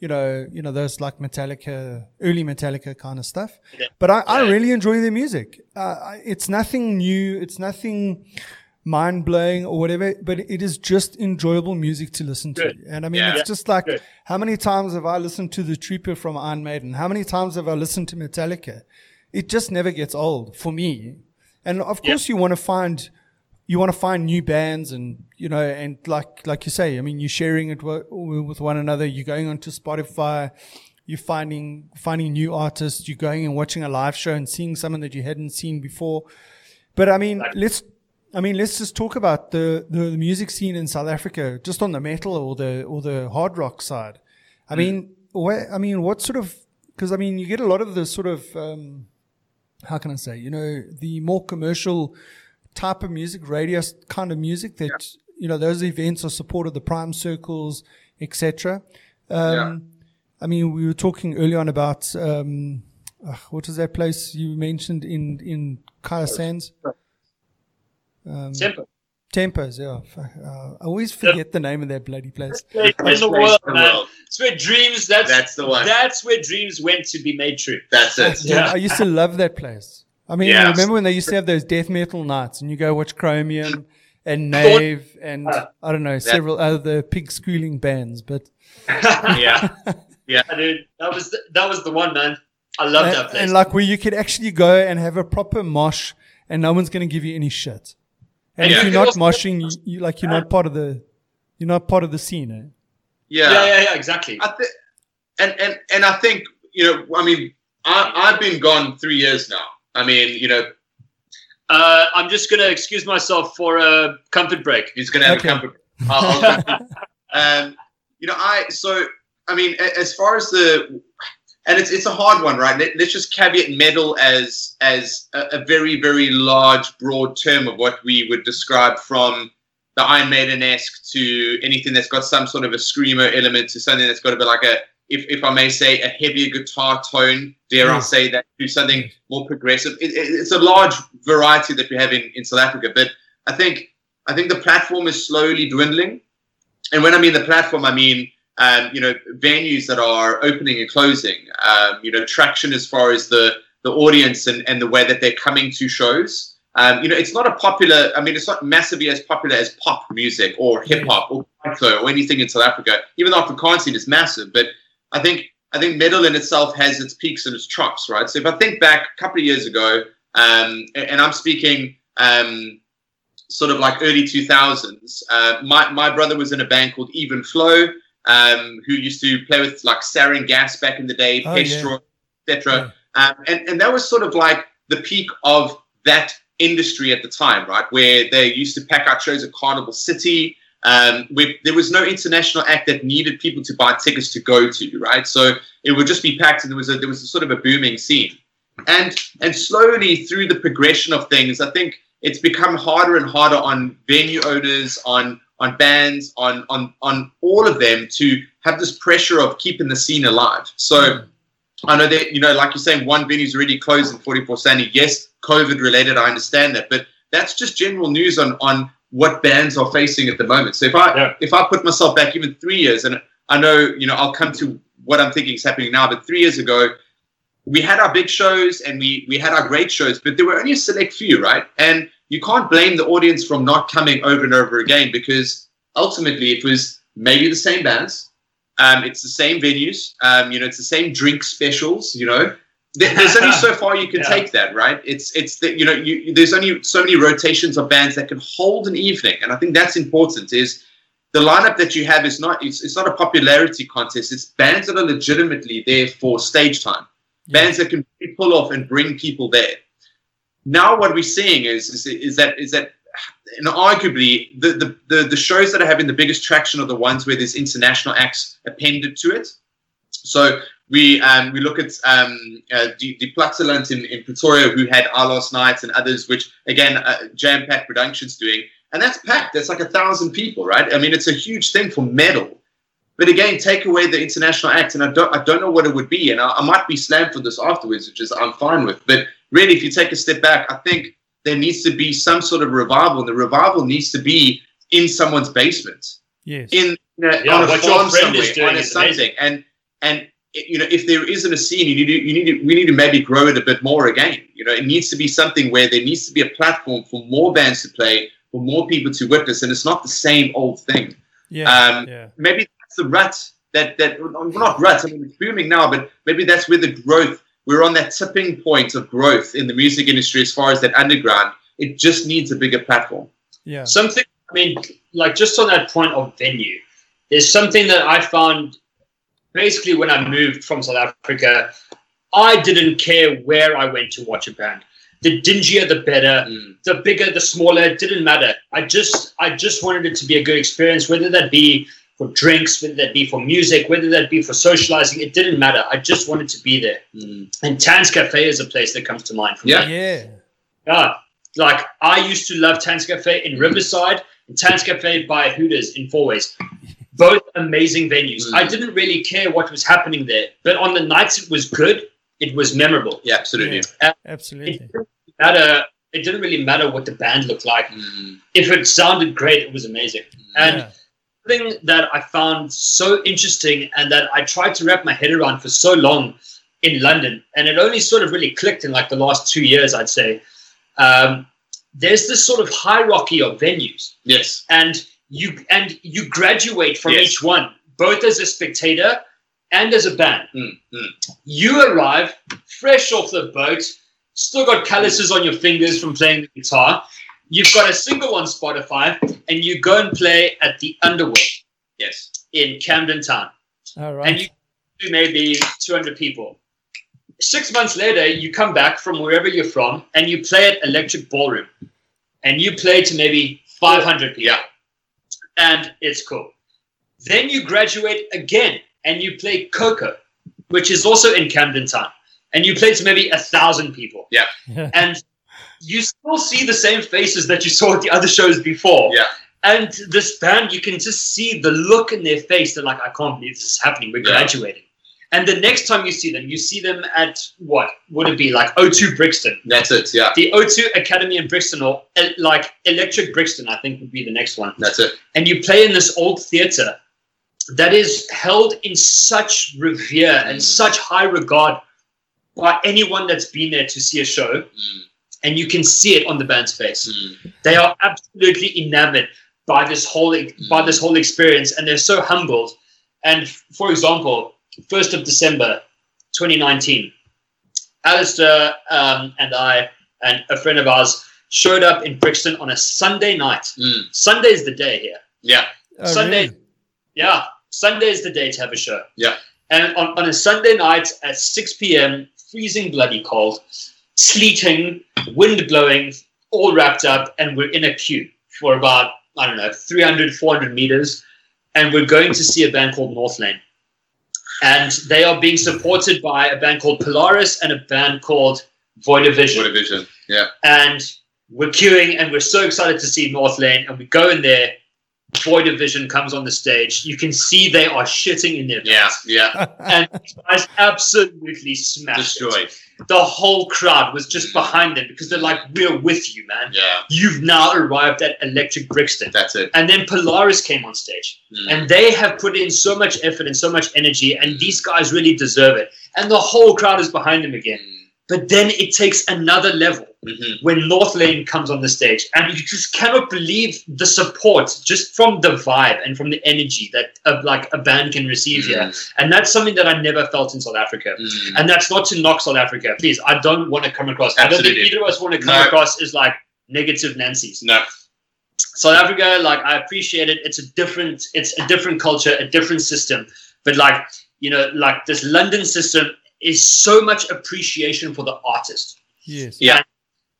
you know, you know, those like Metallica, early Metallica kind of stuff. Yeah. But I, I really enjoy their music. Uh, it's nothing new. It's nothing mind blowing or whatever, but it is just enjoyable music to listen to. Good. And I mean, yeah. it's just like, Good. how many times have I listened to The Trooper from Iron Maiden? How many times have I listened to Metallica? It just never gets old for me. And of course, you want to find, you want to find new bands and, you know, and like, like you say, I mean, you're sharing it with one another. You're going onto Spotify. You're finding, finding new artists. You're going and watching a live show and seeing someone that you hadn't seen before. But I mean, let's, I mean, let's just talk about the, the, music scene in South Africa, just on the metal or the or the hard rock side. I mm. mean, where, I mean, what sort of? Because I mean, you get a lot of the sort of um, how can I say? You know, the more commercial type of music, radio kind of music that. You know those events are supported, the prime circles, etc. Um, yeah. I mean, we were talking early on about um, uh, what was that place you mentioned in in Kaya Sands? Um, Tempo. Tempos, yeah. Uh, I always forget yep. the name of that bloody place. in the world, man. It's where dreams. That's that's the one. That's where dreams went to be made true. That's it. yeah, I used to love that place. I mean, yeah. remember when they used to have those death metal nights, and you go watch Chromium and Nave and I don't know several other pig squealing bands, but yeah, yeah, dude, that was the, that was the one, man. I love that place. And like where you could actually go and have a proper mosh, and no one's going to give you any shit. And yeah, if you're not moshing, you, you, like you're not part of the, you're not part of the scene. Eh? Yeah. yeah, yeah, yeah, exactly. I th- and and and I think you know, I mean, I, I've been gone three years now. I mean, you know, uh, I'm just going to excuse myself for a comfort break. He's going to have okay. a comfort. I'll, um, you know, I so I mean, as far as the and it's it's a hard one, right? Let, us just caveat metal as as a, a, very very large broad term of what we would describe from the Iron Maiden esque to anything that's got some sort of a screamer element to something that's got a bit like a if, if I may say a heavier guitar tone, dare I say that to something more progressive. It, it, it's a large variety that we have in, in South Africa, but I think I think the platform is slowly dwindling. And when I mean the platform, I mean um, you know, venues that are opening and closing, um, you know, traction as far as the, the audience and, and the way that they're coming to shows. Um, you know, it's not a popular, I mean, it's not massively as popular as pop music or hip hop or or anything in South Africa, even though Afrikaans scene is massive. But I think I think metal in itself has its peaks and its troughs, right? So if I think back a couple of years ago, um, and I'm speaking um, sort of like early 2000s, uh, my, my brother was in a band called Even Flow um, who used to play with like Sarin Gas back in the day, oh, Pestro, yeah. etc. Yeah. Um, and, and that was sort of like the peak of that industry at the time, right? Where they used to pack out shows at Carnival City. Um, where there was no international act that needed people to buy tickets to go to, right? So it would just be packed, and there was a there was a sort of a booming scene. And and slowly through the progression of things, I think it's become harder and harder on venue owners, on on bands, on on on all of them to have this pressure of keeping the scene alive. So. I know that you know, like you're saying, one venue's already closed in 44 Sandy. Yes, COVID related, I understand that, but that's just general news on on what bands are facing at the moment. So if I yeah. if I put myself back even three years, and I know you know I'll come to what I'm thinking is happening now, but three years ago, we had our big shows and we we had our great shows, but there were only a select few, right? And you can't blame the audience from not coming over and over again because ultimately it was maybe the same bands, um, it's the same venues, um, you know, it's the same drink specials, you know. There- There's only so far you can Yeah. take that, right? It's it's the, you know you, there's only so many rotations of bands that can hold an evening, and I think that's important. Is the lineup that you have is not it's, it's not a popularity contest. It's bands that are legitimately there for stage time bands that can pull off and bring people there. Now, what we're seeing is is, is that is that, and arguably, the, the the the shows that are having the biggest traction are the ones where there's international acts appended to it. So we um, we look at um, uh, the, the Platteland in, in Pretoria, who had our last night, and others, which again, uh, Jam Pack Productions doing, and that's packed. That's like a thousand people, right? I mean, it's a huge thing for metal. But again, take away the international act, and I don't, I don't know what it would be. And I, I might be slammed for this afterwards, which is I'm fine with. But really, if you take a step back, I think there needs to be some sort of revival, and the revival needs to be in someone's basement, Yes. in Yeah, on a what farm somewhere, on a is something. amazing. And and you know, if there isn't a scene, you need to, you need to, we need to maybe grow it a bit more again. You know, it needs to be something where there needs to be a platform for more bands to play, for more people to witness, and it's not the same old thing yeah. um, yeah. maybe that's the rut that that well, not rut. I mean, it's booming now, but maybe that's where the growth. We're on that tipping point of growth in the music industry as far as that underground. It just needs a bigger platform. Yeah. Something, I mean, like just on that point of venue, there's something that I found basically when I moved from South Africa, I didn't care where I went to watch a band. The dingier, the better. Mm. The bigger, the smaller, it didn't matter. I just, I just wanted it to be a good experience, whether that be for drinks, whether that be for music, whether that be for socializing. It didn't matter. I just wanted to be there. Mm. And Tanz Cafe is a place that comes to mind for me. Yeah. Yeah. Yeah, like I used to love Tanz Cafe in Riverside and Tanz Cafe by Hooters in Fourways. Both amazing venues. Mm. I didn't really care what was happening there, but on the nights it was good. It was memorable. Yeah, absolutely. It Absolutely. didn't matter. It didn't really matter what the band looked like. Mm. If it sounded great, it was amazing. And yeah. thing that I found so interesting and that I tried to wrap my head around for so long in London, and it only sort of really clicked in like the last two years, I'd say. Um, there's this sort of hierarchy of venues, Yes. and you and you graduate from Yes. each one, both as a spectator and as a band. Mm. Mm. You arrive fresh off the boat, still got calluses on your fingers from playing the guitar. You've got a single on Spotify, and you go and play at the Underworld Yes. in Camden Town, All right. and you do maybe 200 people. Six months later, you come back from wherever you're from, and you play at Electric Ballroom, and you play to maybe 500 people, Yeah. And it's cool. Then you graduate again, and you play KOKO, which is also in Camden Town, and you play to maybe a thousand people, yeah. and you still see the same faces that you saw at the other shows before. Yeah. And this band, you can just see the look in their face. They're like, I can't believe this is happening. We're Yeah. graduating. And the next time you see them, you see them at what would it be like O2 Brixton, That's it. Yeah. the O2 Academy in Brixton, or uh, like Electric Brixton, I think would be the next one. That's it. And you play in this old theatre that is held in such revere and Mm. such high regard by anyone that's been there to see a show, Mm. and you can see it on the band's face Mm. they are absolutely enamored by this whole by this whole experience and they're so humbled and for example 1st of december 2019 alistair um, and i and a friend of ours showed up in brixton on a sunday night Mm. sunday is the day here Yeah. Oh, Sunday- really? yeah sunday is the day to have a show Yeah. and on, on a sunday night at 6 p.m freezing bloody cold sleeting wind blowing all wrapped up and we're in a queue for about i don't know 300 400 meters and we're going to see a band called Northlane and they are being supported by a band called polaris and a band called void of vision What a vision. Yeah. and we're queuing and we're so excited to see Northlane and we go in there Void of Vision comes on the stage, you can see they are shitting in their pants. yeah. yeah. And these guys absolutely smashed it. Destroyed. The whole crowd was just behind them because they're like, we're with you, man. Yeah, You've now arrived at Electric Brixton. that's it. And then Polaris came on stage. Mm. And they have put in so much effort and so much energy, and these guys really deserve it. And the whole crowd is behind them again. But then it takes another level Mhm. when Northlane comes on the stage, and you just cannot believe the support just from the vibe and from the energy that uh, like a band can receive here. Mm. And that's something that I never felt in South Africa. Mm. And that's not to knock South Africa. Please, I don't want to come across. I don't think either of us want to come No. across as like negative Nancy's. No, South Africa, like I appreciate it. It's a different, it's a different culture, a different system. But like you know, like this London system is so much appreciation for the artist. Yes. Yeah.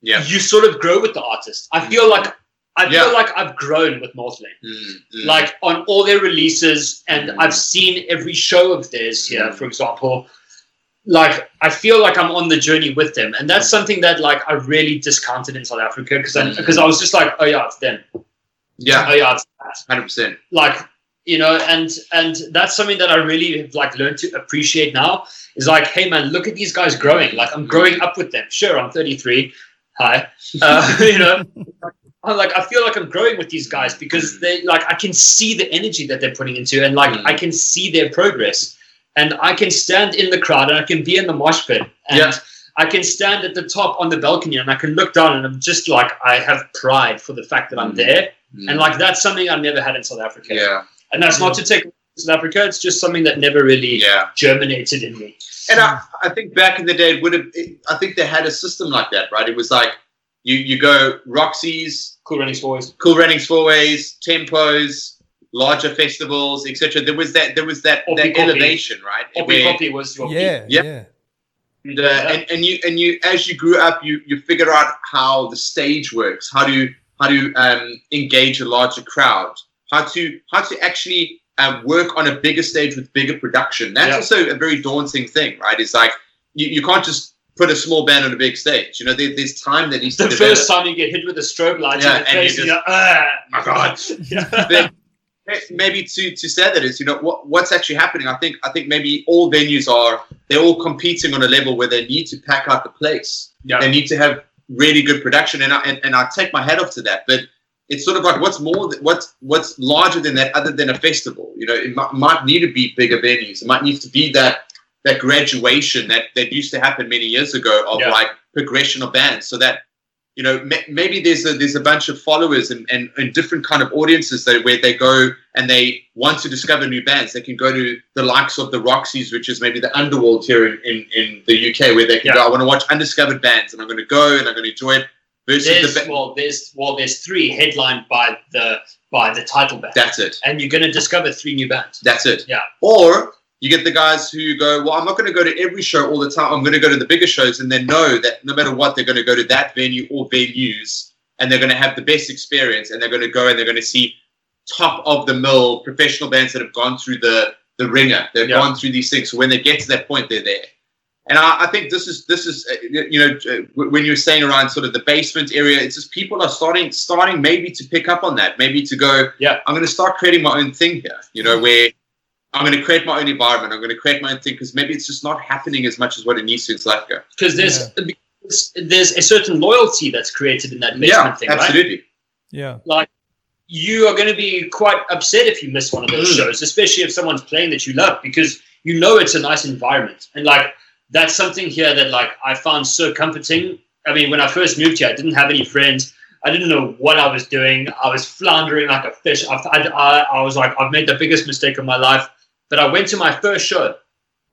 Yeah. You sort of grow with the artist. I feel like I Yeah. feel like I've grown with Northlane. Mm, mm. Like on all their releases, and Mm. I've seen every show of theirs here, Mm. for example. Like I feel like I'm on the journey with them, and that's something that like I really discounted in South Africa because I Mm. because I was just like, oh yeah, it's them. yeah, Oh yeah, it's that hundred percent. like you know and and that's something that i really have like learned to appreciate now is like hey man look at these guys growing. Like i'm growing up with them. Sure i'm 33 hi. Uh, you know I'm like I feel like I'm growing with these guys because they like I can see the energy that they're putting into and like Mm. I can see their progress. And I can stand in the crowd and I can be in the mosh pit. And Yeah. I can stand at the top on the balcony and I can look down and I'm just like I have pride for the fact that I'm Mm. there. Mm. and like that's something I've never had in South Africa. Yeah, and that's not to take South Africa. It's just something that never really yeah. germinated in me. And I, I think back in the day, it would have. It, I think they had a system like that, right? It was like you you go Roxy's, Cool running boys. Cool Runnings Fourways, Tempos, larger festivals, etc. There was that there was that, Oppie that Copy. elevation, right? Poppy Where- Poppy was your Yeah. Yeah. Yeah. and, uh, and and you and you as you grew up, you you figure out how the stage works, how to how to um, engage a larger crowd, how to how to actually um, work on a bigger stage with bigger production. That's Yeah. also a very daunting thing, right? It's like you, you can't just put a small band on a big stage. You know, there, there's time that needs The to develop. first time you get hit with a strobe light Yeah, in the and you face, and you're ah, my God. Yeah. Maybe to to say that is you know what what's actually happening i think i think maybe all venues are they're all competing on a level where they need to pack out the place Yeah. they need to have really good production and I, and, and I take my hat off to that but it's sort of like what's more what's what's larger than that other than a festival? You know it might, might need to be bigger venues. It might need to be that that graduation that that used to happen many years ago of Yeah. like progression of bands. So that you know ma- maybe there's a there's a bunch of followers and, and, and different kind of audiences that where they go and they want to discover new bands. They can go to the likes of the roxy's which is maybe the underworld here in, in, in the uk where they can Yeah. go i want to watch undiscovered bands and i'm going to go and i'm going to enjoy it versus There's the well, there's well, there's three headlined by the by the title band, that's it. And you're going to discover three new bands. that's it. Yeah. or you get the guys who go well i'm not going to go to every show all the time. I'm going to go to the bigger shows and then know that no matter what they're going to go to that venue or venues and they're going to have the best experience and they're going to go and they're going to see top of the mill professional bands that have gone through the the ringer. They've Yeah. gone through these things. So when they get to that point they're there and I, I think this is this is uh, you know uh, when you're saying around sort of the basement area it's just people are starting starting maybe to pick up on that maybe to go Yeah. i'm going to start creating my own thing here you know where i'm going to create my own environment i'm going to create my own thing because maybe it's just not happening as much as what it needs to in south africa Because there's because there's a certain loyalty that's created in that basement yeah thing, right? absolutely Yeah. Like you are going to be quite upset if you miss one of those Mm. shows, especially if someone's playing that you love, because you know it's a nice environment. And like that's something here that like I found so comforting. I mean, when I first moved here, I didn't have any friends. I didn't know what I was doing. I was floundering like a fish. I, I, I, was like, I've made the biggest mistake of my life. But I went to my first show.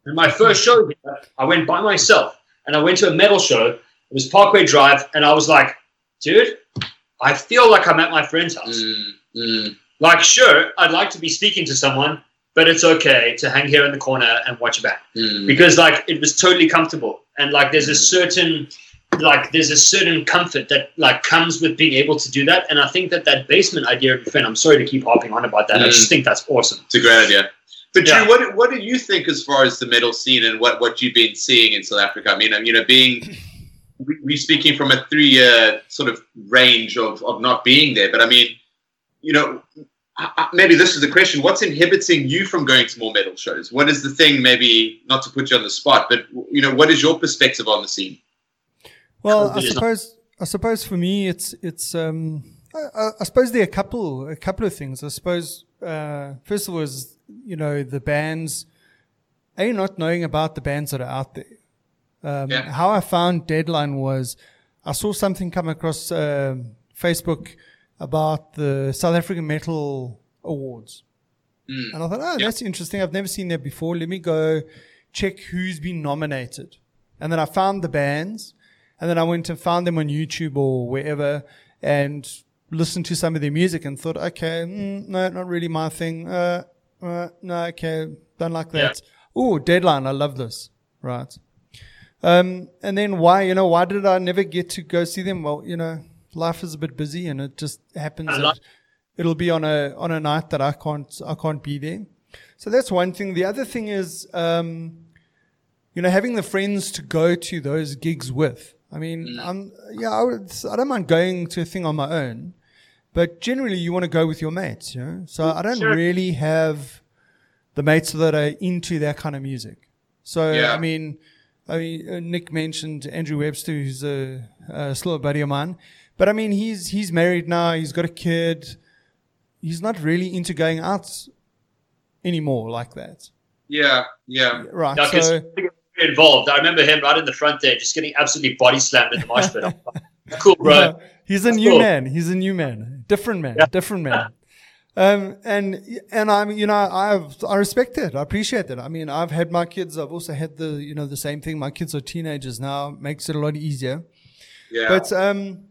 And my first show, I went by myself and I went to a metal show. It was Parkway Drive. And I was like, dude, I feel like I'm at my friend's house. Mm, mm, Like, sure, I'd like to be speaking to someone, but it's okay to hang here in the corner and watch a band mm. because, like, it was totally comfortable. And like, there's a certain, like, there's a certain comfort that like comes with being able to do that. And I think that that basement idea of your friend, I'm sorry to keep harping on about that. I just think that's awesome. it's a great idea but Yeah. Drew, what, what do you think as far as the metal scene and what, what you've been seeing in South Africa? I mean, you know, being we- we're speaking from a three-year sort of range of, of not being there, but I mean, you know, uh, maybe this is the question: What's inhibiting you from going to more metal shows? What is the thing? Maybe not to put you on the spot, but you know, what is your perspective on the scene? Well, I suppose I suppose for me, it's it's. Um, I, I, suppose there are a couple a couple of things. I suppose uh, first of all is you know the bands. A not knowing about the bands that are out there. Um, yeah. How I found Deadline was I saw something come across uh, Facebook about the South African Metal Awards. Mm. And I thought, oh, that's interesting. I've never seen that before. Let me go check who's been nominated. And then I found the bands. And then I went and found them on YouTube or wherever and listened to some of their music and thought, okay, mm, no, not really my thing. Uh, uh, no, okay, don't like that. Yeah. Oh, Deadline. I love this. Right. Um, and then why, you know, why did I never get to go see them? Well, you know, life is a bit busy and it just happens that it'll be on a, on a night that I can't, I can't be there. So that's one thing. The other thing is, um, you know, having the friends to go to those gigs with. I mean, mm. I'm, yeah, I, would, I don't mind going to a thing on my own, but generally you want to go with your mates, you know? So I don't sure. really have the mates that are into that kind of music. So, yeah. I mean, I mean, uh, Nic mentioned Andrew Webster, who's a, a slow buddy of mine. But I mean, he's he's married now. He's got a kid. He's not really into going out anymore like that. Yeah, yeah. Right. No, so, involved. I remember him right in the front there, just getting absolutely body slammed in the mosh pit. cool, bro. No, he's a That's new cool. man. He's a new man. Different man. Yeah. Different man. Um, and, and I'm, you know, I've, I respect it. I appreciate it. I mean, I've had my kids. I've also had the, you know, the same thing. My kids are teenagers now. Makes it a lot easier. Yeah. But, um,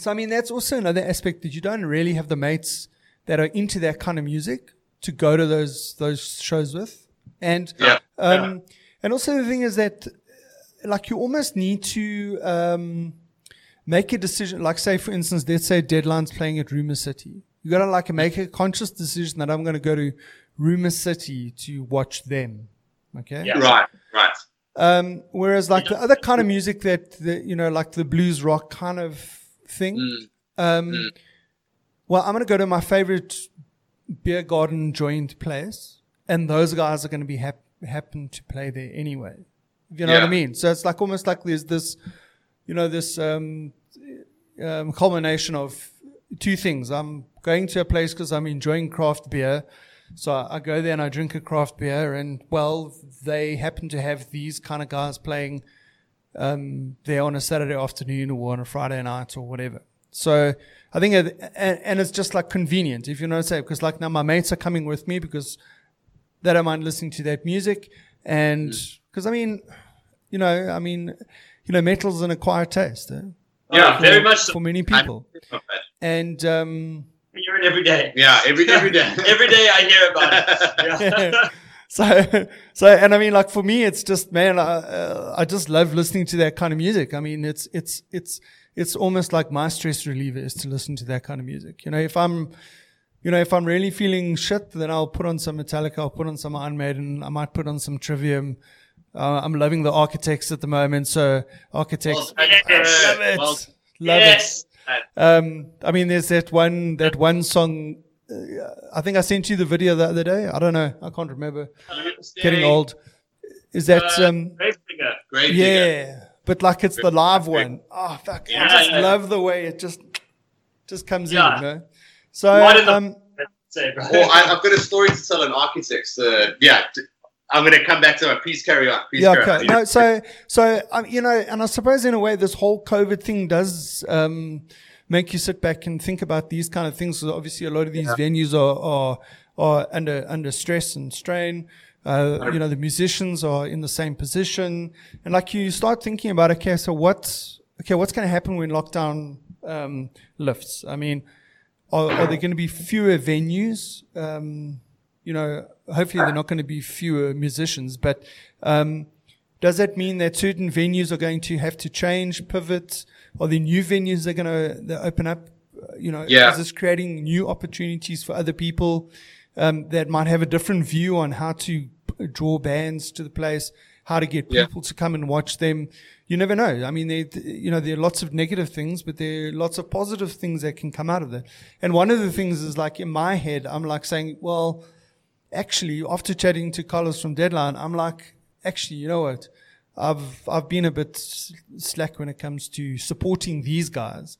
so I mean, that's also another aspect that you don't really have the mates that are into that kind of music to go to those, those shows with. And, yeah. um, yeah. and also the thing is that, like, you almost need to, um, make a decision. Like, say, for instance, let's say Deadline's playing at Rumor City you got to like make a conscious decision that I'm going to go to Rumor City to watch them. Okay. Yeah. Right. Right. Um, whereas like the other kind of music that, the, you know, like the blues rock kind of thing, mm. Um, mm. well, I'm going to go to my favorite beer garden joint place and those guys are going to be hap- happen to play there anyway. You know yeah. what I mean? So it's like almost like there's this, you know, this, um, um, culmination of two things. I'm going to a place because I'm enjoying craft beer. So I go there and I drink a craft beer, and well, they happen to have these kind of guys playing um, there on a Saturday afternoon or on a Friday night or whatever. So I think, it, and, and, it's just like convenient, if you know what I'm saying, because like now my mates are coming with me because they don't mind listening to that music, and because mm. I mean, you know, I mean, you know, metal's an acquired taste. Eh? Yeah, for, very much so. for many people, and um, hear it every day. Yeah, every every day. every day I hear about it. Yeah. so, so, and I mean, like for me, it's just, man, I, uh, I just love listening to that kind of music. I mean, it's, it's, it's, it's almost like my stress reliever is to listen to that kind of music. You know, if I'm, you know, if I'm really feeling shit, then I'll put on some Metallica, I'll put on some Iron Maiden, I might put on some Trivium. Uh, I'm loving the Architects at the moment, so Architects, well, yes. love it, well, love yes. it. Um, I mean, there's that one that one song. Uh, I think I sent you the video the other day. I don't know. I can't remember. Getting old. Is that uh, um? Great yeah, but like it's the live one. Oh fuck! Yeah, I just yeah. love the way it just just comes yeah. in. You know? So um. well, I, have got a story to tell on architects. Uh, yeah, I'm going to come back to it. Please carry on. Please yeah, carry okay. On. No, so, so, um, you know, and I suppose in a way, this whole COVID thing does, um, make you sit back and think about these kind of things. Obviously, a lot of these yeah. venues are, are, are under, under stress and strain. Uh, you know, the musicians are in the same position. And like you start thinking about, okay, so what's, okay, what's going to happen when lockdown, um, lifts? I mean, are, are there going to be fewer venues? Um, you know, hopefully they're not going to be fewer musicians, but um, does that mean that certain venues are going to have to change, pivot? Are there new venues that are going to open up? You know, yeah. is this creating new opportunities for other people um, that might have a different view on how to draw bands to the place? how to get Yeah. people to come and watch them. You never know. I mean, they, you know, there are lots of negative things, but there are lots of positive things that can come out of that. And one of the things is like in my head, I'm like saying, well, actually, after chatting to Carlos from Deadline, I'm like, actually, you know what? I've I've been a bit slack when it comes to supporting these guys.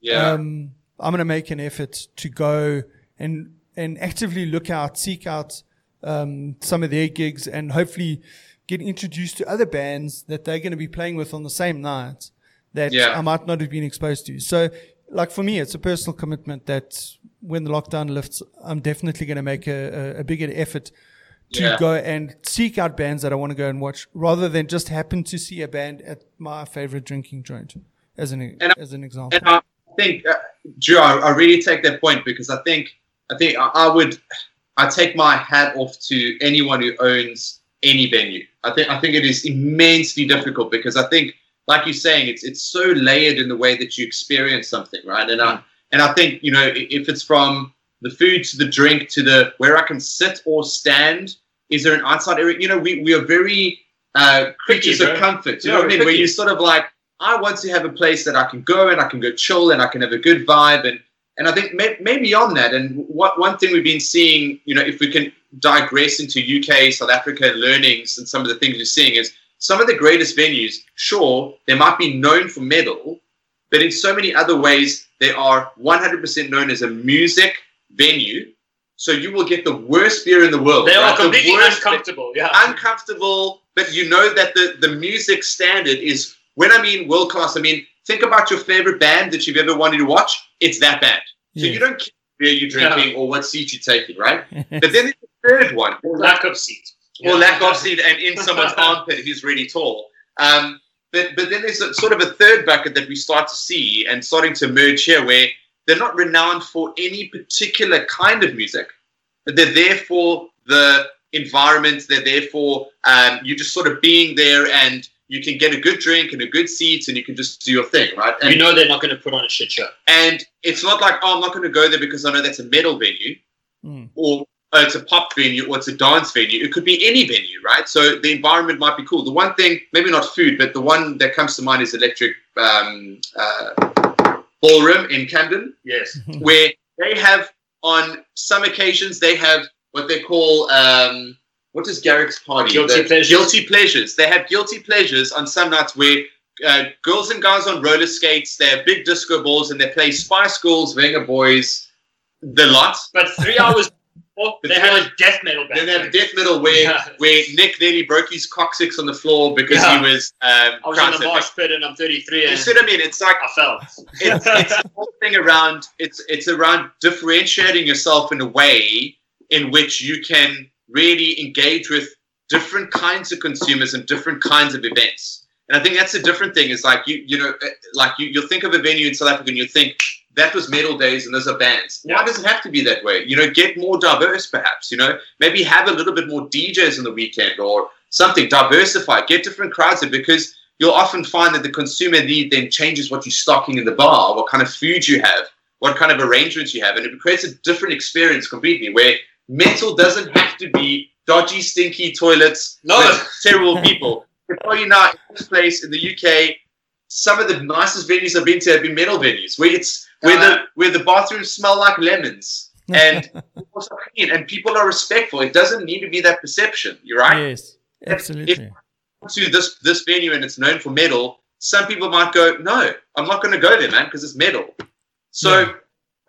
Yeah. Um, I'm going to make an effort to go and and actively look out, seek out um, some of their gigs, and hopefully get introduced to other bands that they're going to be playing with on the same night that Yeah. I might not have been exposed to. So, like for me, it's a personal commitment that when the lockdown lifts, I'm definitely going to make a, a, a bigger effort to Yeah. go and seek out bands that I want to go and watch, rather than just happen to see a band at my favorite drinking joint, as an And- as an example. and I think, uh, Drew, I, I really take that point because I think, I think I, I would, I take my hat off to anyone who owns any venue. I think, I think it is immensely difficult because I think, like you're saying, it's it's so layered in the way that you experience something, right? And I and I think you know if it's from the food to the drink to the where I can sit or stand. Is there an outside area? You know, we, we are very uh, creatures Picky, of comfort. You Yeah, know what I mean? Where you sort of like, I want to have a place that I can go and I can go chill and I can have a good vibe and and I think may, maybe on that and what one thing we've been seeing, you know, if we can digress into UK, South Africa learnings and some of the things we're seeing is some of the greatest venues. Sure, they might be known for metal, but in so many other ways they are 100% known as a music venue. So you will get the worst beer in the world. They are right? The completely worst- uncomfortable. Yeah. uncomfortable, but you know that the, the music standard is when I mean world class, I mean think about your favorite band that you've ever wanted to watch. It's that band. So Yeah. you don't care what beer you're drinking or what seat you're taking, right? But then there's the third one, or lack of seat. or lack of seat and in someone's armpit who's really tall. Um, but but then there's a, sort of a third bucket that we start to see and starting to emerge here where they're not renowned for any particular kind of music, they're there for the environment. They're there for um, you just sort of being there and you can get a good drink and a good seat and you can just do your thing, right? And, You know they're not going to put on a shit show. and it's not like, oh, I'm not going to go there because I know that's a metal venue Mm. or oh, it's a pop venue or it's a dance venue. It could be any venue, right? So the environment might be cool. The one thing, maybe not food, but the one that comes to mind is Electric um, uh, Ballroom in Camden, Yes. where they have, on some occasions, they have what they call. Um, what is Garrick's party? Guilty The- pleasures. Guilty pleasures. They have guilty pleasures on some nights where uh, girls and guys on roller skates, they have big disco balls, and they play Spice Girls, Vengaboys, the lot. But three hours But they had a death metal band. Then they have a death metal where Yeah. where Nic nearly broke his coccyx on the floor because Yeah. he was. Um, I was in the mosh pit and I'm 33 You see what I mean? It's like I fell. it's, it's the whole thing around it's it's around differentiating yourself in a way in which you can really engage with different kinds of consumers and different kinds of events. And I think that's a different thing. Is like you you know uh, like you you'll think of a venue in South Africa and you think that was metal days and those are bands. Why Yeah. does it have to be that way? You know, get more diverse perhaps. You know, maybe have a little bit more DJs on the weekend or something. Diversify, get different crowds in because you'll often find that the consumer need then changes what you're stocking in the bar, what kind of food you have, what kind of arrangements you have, and it creates a different experience completely. Where metal doesn't have to be dodgy, stinky toilets, No. terrible people. I tell you now, in this place in the UK, some of the nicest venues I've been to have been metal venues, where it's where the where the bathrooms smell like lemons and and people are respectful. It doesn't need to be that perception. You're right yes, absolutely. to this this venue and it's known for metal, some people might go, no, I'm not going to go there, man, because it's metal. So Yeah.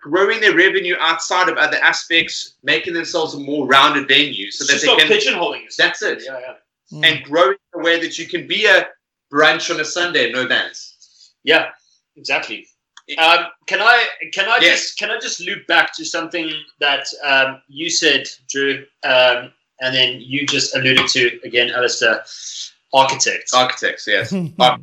growing their revenue outside of other aspects, making themselves a more rounded venue, so It's that they can. pigeonholing yourself. That's it. Yeah, yeah. Mm. And growing the way that you can be a brunch on a Sunday, no bands. Yeah, exactly. Um, can I can I Yes. just can I just loop back to something that um, you said, Drew, um, and then you just alluded to again, Alistair, architects. Architects, yes. that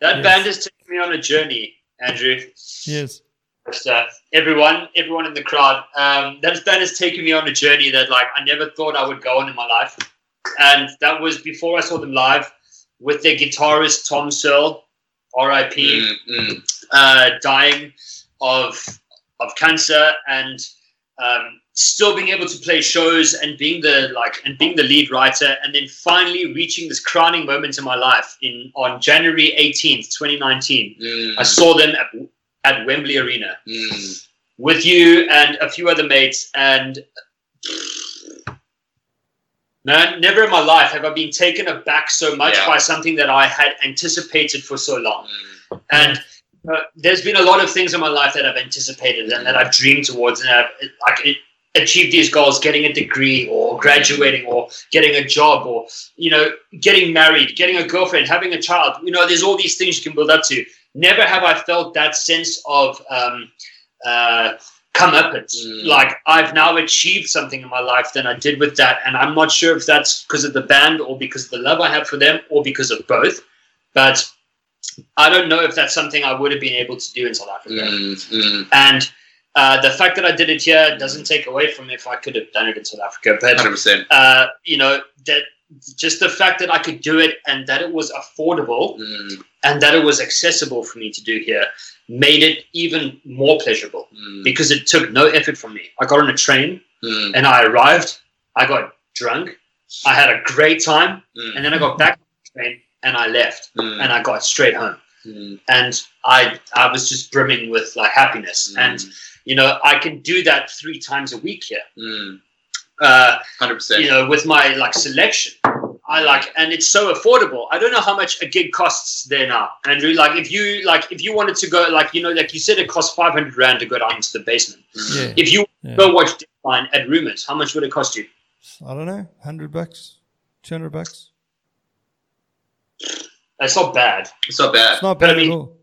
yes. band has taken me on a journey, Andrew. yes. Just, uh, everyone, everyone in the crowd. Um, that band has taken me on a journey that like I never thought I would go on in my life, and that was before I saw them live with their guitarist Tom Searle, R.I.P Mm, mm. uh, dying of of cancer and um, still being able to play shows and being the like and being the lead writer and then finally reaching this crowning moment in my life in on January 18th 2019 Mm. I saw them at, at Wembley Arena Mm. with you and a few other mates and man never in my life have I been taken aback so much Yeah. by something that I had anticipated for so long Mm. and uh, there's been a lot of things in my life that I've anticipated and that I've dreamed towards, and I've like achieved these goals, getting a degree or graduating or getting a job or you know getting married, getting a girlfriend, having a child. You know, there's all these things you can build up to. Never have I felt that sense of um, uh, comeuppance. Mm. Like I've now achieved something in my life than I did with that, and I'm not sure if that's because of the band or because of the love I have for them or because of both. But I don't know if that's something I would have been able to do in South Africa. Mm. Mm. And uh, the fact that I did it here doesn't take away from if I could have done it in South Africa. But 100%. uh, you know that just the fact that I could do it and that it was affordable Mm. and that it was accessible for me to do here made it even more pleasurable Mm. because it took no effort from me. I got on a train Mm. and I arrived. I got drunk. I had a great time, Mm. and then I got back on the train and I left Mm. and I got straight home. Mm. And I I was just brimming with like happiness. And you know I can do that three times a week here. Mm. Uh, 100%. you know, with my like selection. I like, and it's so affordable. I don't know how much a gig costs there now, Andrew. Like, if you like, if you wanted to go, like, you know, like you said, it costs five hundred rand to go down into the basement. Mm. Yeah. If you yeah. go watch Deadline at Rumors, how much would it cost you? I don't know, hundred bucks, two hundred bucks. That's not bad. It's not bad. It's not But I bad mean- at all.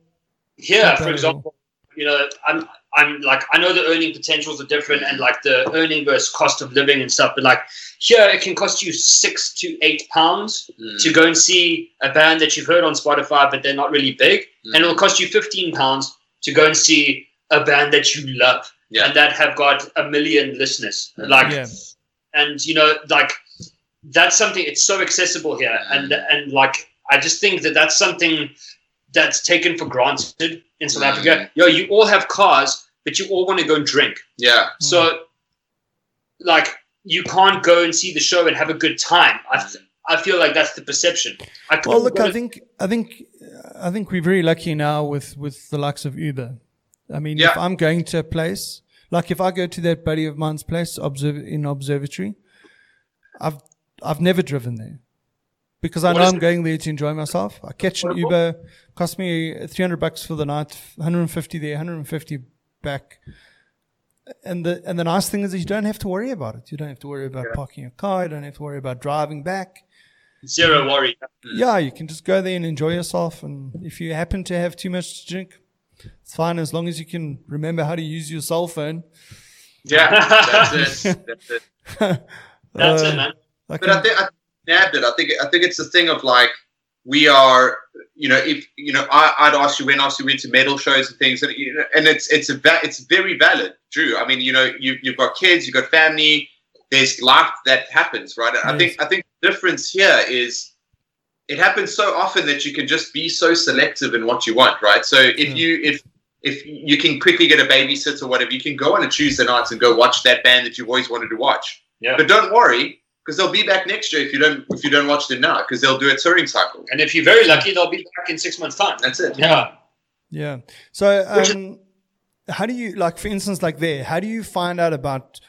Here, for example, you know, I'm I'm like I know the earning potentials are different and like the earning versus cost of living and stuff, but like here it can cost you six to eight pounds Mm. to go and see a band that you've heard on Spotify, but they're not really big, Mm. and it'll cost you fifteen pounds to go and see a band that you love Yeah. and that have got a million listeners. Like, Yeah. and you know, like that's something. It's so accessible here, and and like I just think that that's something that's taken for granted in South Mm. Africa. Yo, you all have cars, but you all want to go and drink. Yeah. So, like, you can't go and see the show and have a good time. I, th- I feel like that's the perception. I Well, look, I think, I think, I think we're very lucky now with with the likes of Uber. I mean, Yeah. if I'm going to a place, like if I go to that buddy of mine's place, observe in observatory, I've I've never driven there because I What know I'm it? going there to enjoy myself. I catch an Uber, cost me 300 bucks for the night, 150 there, 150 back. And the and the nice thing is that you don't have to worry about it. You don't have to worry about parking your car. You don't have to worry about driving back. zero worry. Yeah, you can just go there and enjoy yourself. And if you happen to have too much to drink, it's fine as long as you can remember how to use your cell phone. Yeah. That's it. That's it. That's Uh, it, man. I But I think I nabbed it. I think I think it's a thing of like we are, you know, if you know, I, I'd ask you when asked you went to metal shows and things, and you know, and it's it's a va- it's very valid, Drew. I mean, you know, you you've got kids, you've got family. There's life that happens, right? I think I think the difference here is it happens so often that you can just be so selective in what you want, right? So if Yeah. you if if you can quickly get a babysitter or whatever, you can go on a Tuesday night and go watch that band that you've always wanted to watch. Yeah. But don't worry, because they'll be back next year if you don't if you don't watch them now, because they'll do a touring cycle. And if you're very lucky, they'll be back in six months' time. That's it. Yeah. yeah. So, um, how do you, like, for instance, like there, how do you find out about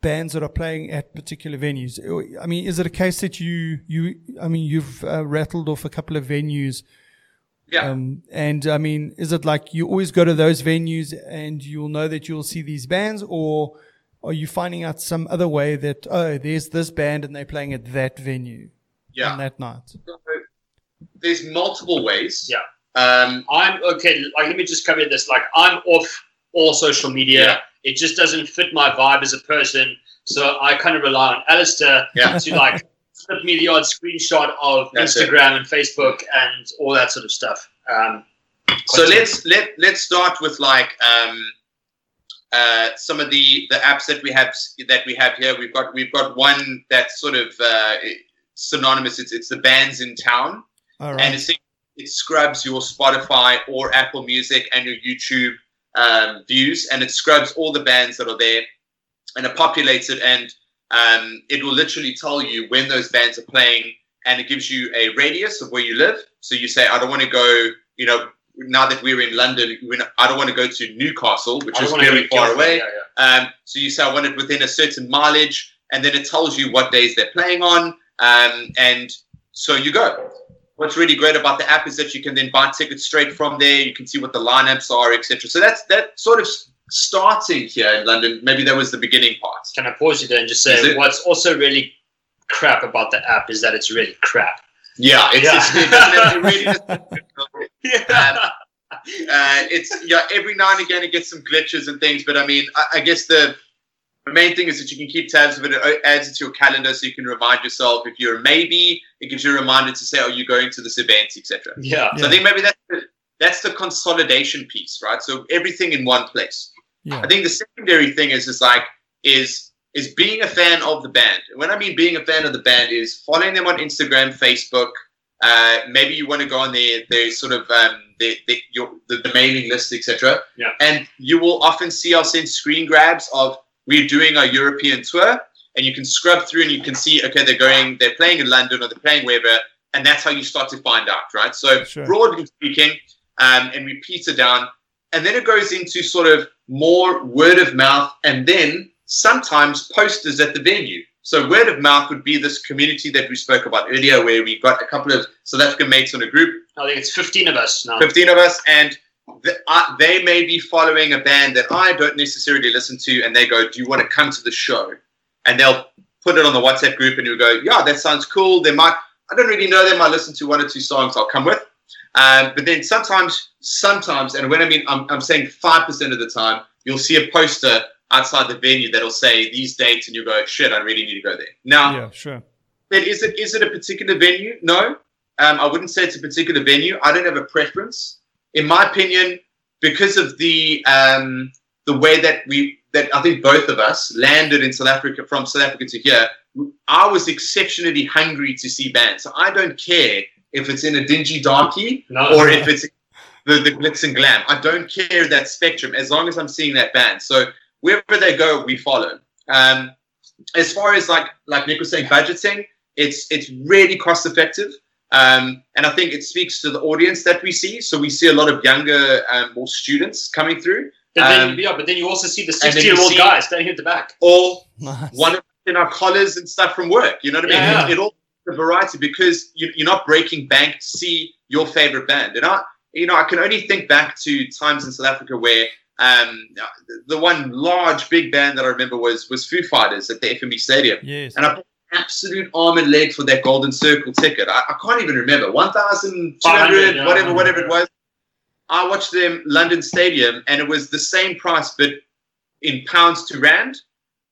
bands that are playing at particular venues? I mean, is it a case that you, you, I mean, you've uh, rattled off a couple of venues Yeah. Um, and I mean, is it like you always go to those venues and you'll know that you'll see these bands, or are you finding out some other way that oh, there's this band and they're playing at that venue yeah. on that night? So there's multiple ways. Yeah. Um, I'm okay. Like, let me just cover this. Like, I'm off all social media. Yeah. It just doesn't fit my vibe as a person. So I kind of rely on Alistair Yeah. to like flip me the odd screenshot of That's it. Instagram and Facebook and all that sort of stuff. Um, so let's let let's start with like um, uh, some of the the apps that we have that we have here. We've got we've got one that's sort of uh, synonymous. It's it's the Bandsintown. All and it's, it scrubs your Spotify or Apple Music and your YouTube um, views, and it scrubs all the bands that are there. and it populates it, and um, it will literally tell you when those bands are playing, and it gives you a radius of where you live. So you say, I don't want to go, you know, now that we're in London, I don't want to go to Newcastle, which is very far away. Yeah, yeah. Um, so you say, I want it within a certain mileage, and then it tells you what days they're playing on, um, and so you go. What's really great about the app is that you can then buy tickets straight from there. You can see what the lineups are, etc. So that's that sort of starting here in London. Maybe that was the beginning part. Can I pause you there and just say what's also really crap about the app is that it's really crap. Yeah, it's, yeah. It's, really yeah. Um, uh, it's yeah. Every now and again, it gets some glitches and things, but I mean, I, I guess the the main thing is that you can keep tabs of it. It adds it to your calendar so you can remind yourself if you're maybe. It gives you a reminder to say, "Oh, you're going to this event, etc." Yeah. So yeah. I think maybe that's the, that's the consolidation piece, right? So everything in one place. Yeah. I think the secondary thing is is like is is being a fan of the band. When I mean being a fan of the band is following them on Instagram, Facebook. Uh, maybe you want to go on their their sort of um, their, their, your, the, the mailing list, etc. Yeah. And you will often see us in screen grabs of we're doing our European tour, and you can scrub through and you can see, okay, they're going, they're playing in London or they're playing wherever, and that's how you start to find out, right? So sure. broadly speaking, um, and we peter down, and then it goes into sort of more word of mouth, and then sometimes posters at the venue. So word of mouth would be this community that we spoke about earlier, where we got a couple of South African mates on a group. I think it's 15 of us now. 15 of us, and the, uh, they may be following a band that I don't necessarily listen to, and they go, "Do you want to come to the show?" And they'll put it on the WhatsApp group, and you go, "Yeah, that sounds cool." They might, I don't really know them. I listen to one or two songs. I'll come with. Um, but then sometimes, sometimes, and when I mean, I'm, I'm saying five percent of the time, you'll see a poster outside the venue that'll say these dates, and you go, "Shit, I really need to go there." Now, yeah, sure. Then is it is it a particular venue? No, um, I wouldn't say it's a particular venue. I don't have a preference in my opinion, because of the um, the way that we that I think both of us landed in South Africa from South Africa to here, I was exceptionally hungry to see bands. So I don't care if it's in a dingy darky no, or no. if it's the, the glitz and glam. I don't care that spectrum as long as I'm seeing that band. So wherever they go, we follow. Um, as far as like like Nick was saying, budgeting, it's it's really cost effective. Um, and I think it speaks to the audience that we see. So we see a lot of younger, um, more students coming through. But then, um, yeah, but then you also see the 60 year old guys standing at the back. All nice. one of in our collars and stuff from work. You know what I mean? Yeah. It, it all the variety because you, are not breaking bank to see your favorite band. And I, you know, I can only think back to times in South Africa where um, the one large big band that I remember was was Foo Fighters at the FNB Stadium. Yes. And I put absolute arm and leg for that golden circle ticket. I, I can't even remember. 1,200, yeah, whatever, whatever it was. I watched them London Stadium and it was the same price, but in pounds to rand.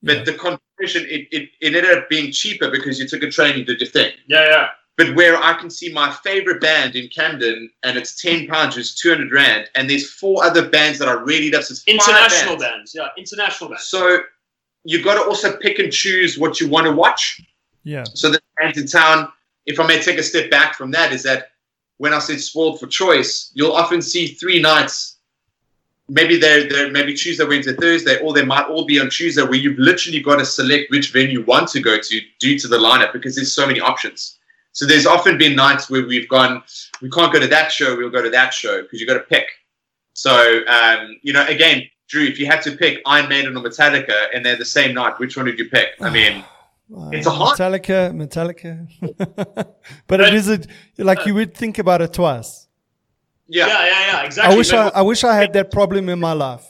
But yeah. the competition, it, it, it ended up being cheaper because you took a train, you did your thing. Yeah, yeah. But where I can see my favorite band in Camden and it's 10 pounds, it's 200 rand, and there's four other bands that I really love. So international bands. bands. yeah, international bands. So you've got to also pick and choose what you want to watch. Yeah. So the Bandsintown, if I may take a step back from that, is that when I said spoiled for choice, you'll often see three nights. Maybe they're, they're maybe Tuesday, Wednesday, Thursday, or they might all be on Tuesday where you've literally got to select which venue you want to go to due to the lineup because there's so many options. So there's often been nights where we've gone, we can't go to that show, we'll go to that show because you've got to pick. So, um, you know, again, Drew, if you had to pick Iron Maiden or Metallica and they're the same night, which one would you pick? I mean, it's a hot Metallica, Metallica. but it is a like you would think about it twice. Yeah, yeah, yeah, yeah exactly. I wish I, I wish I had that problem in my life.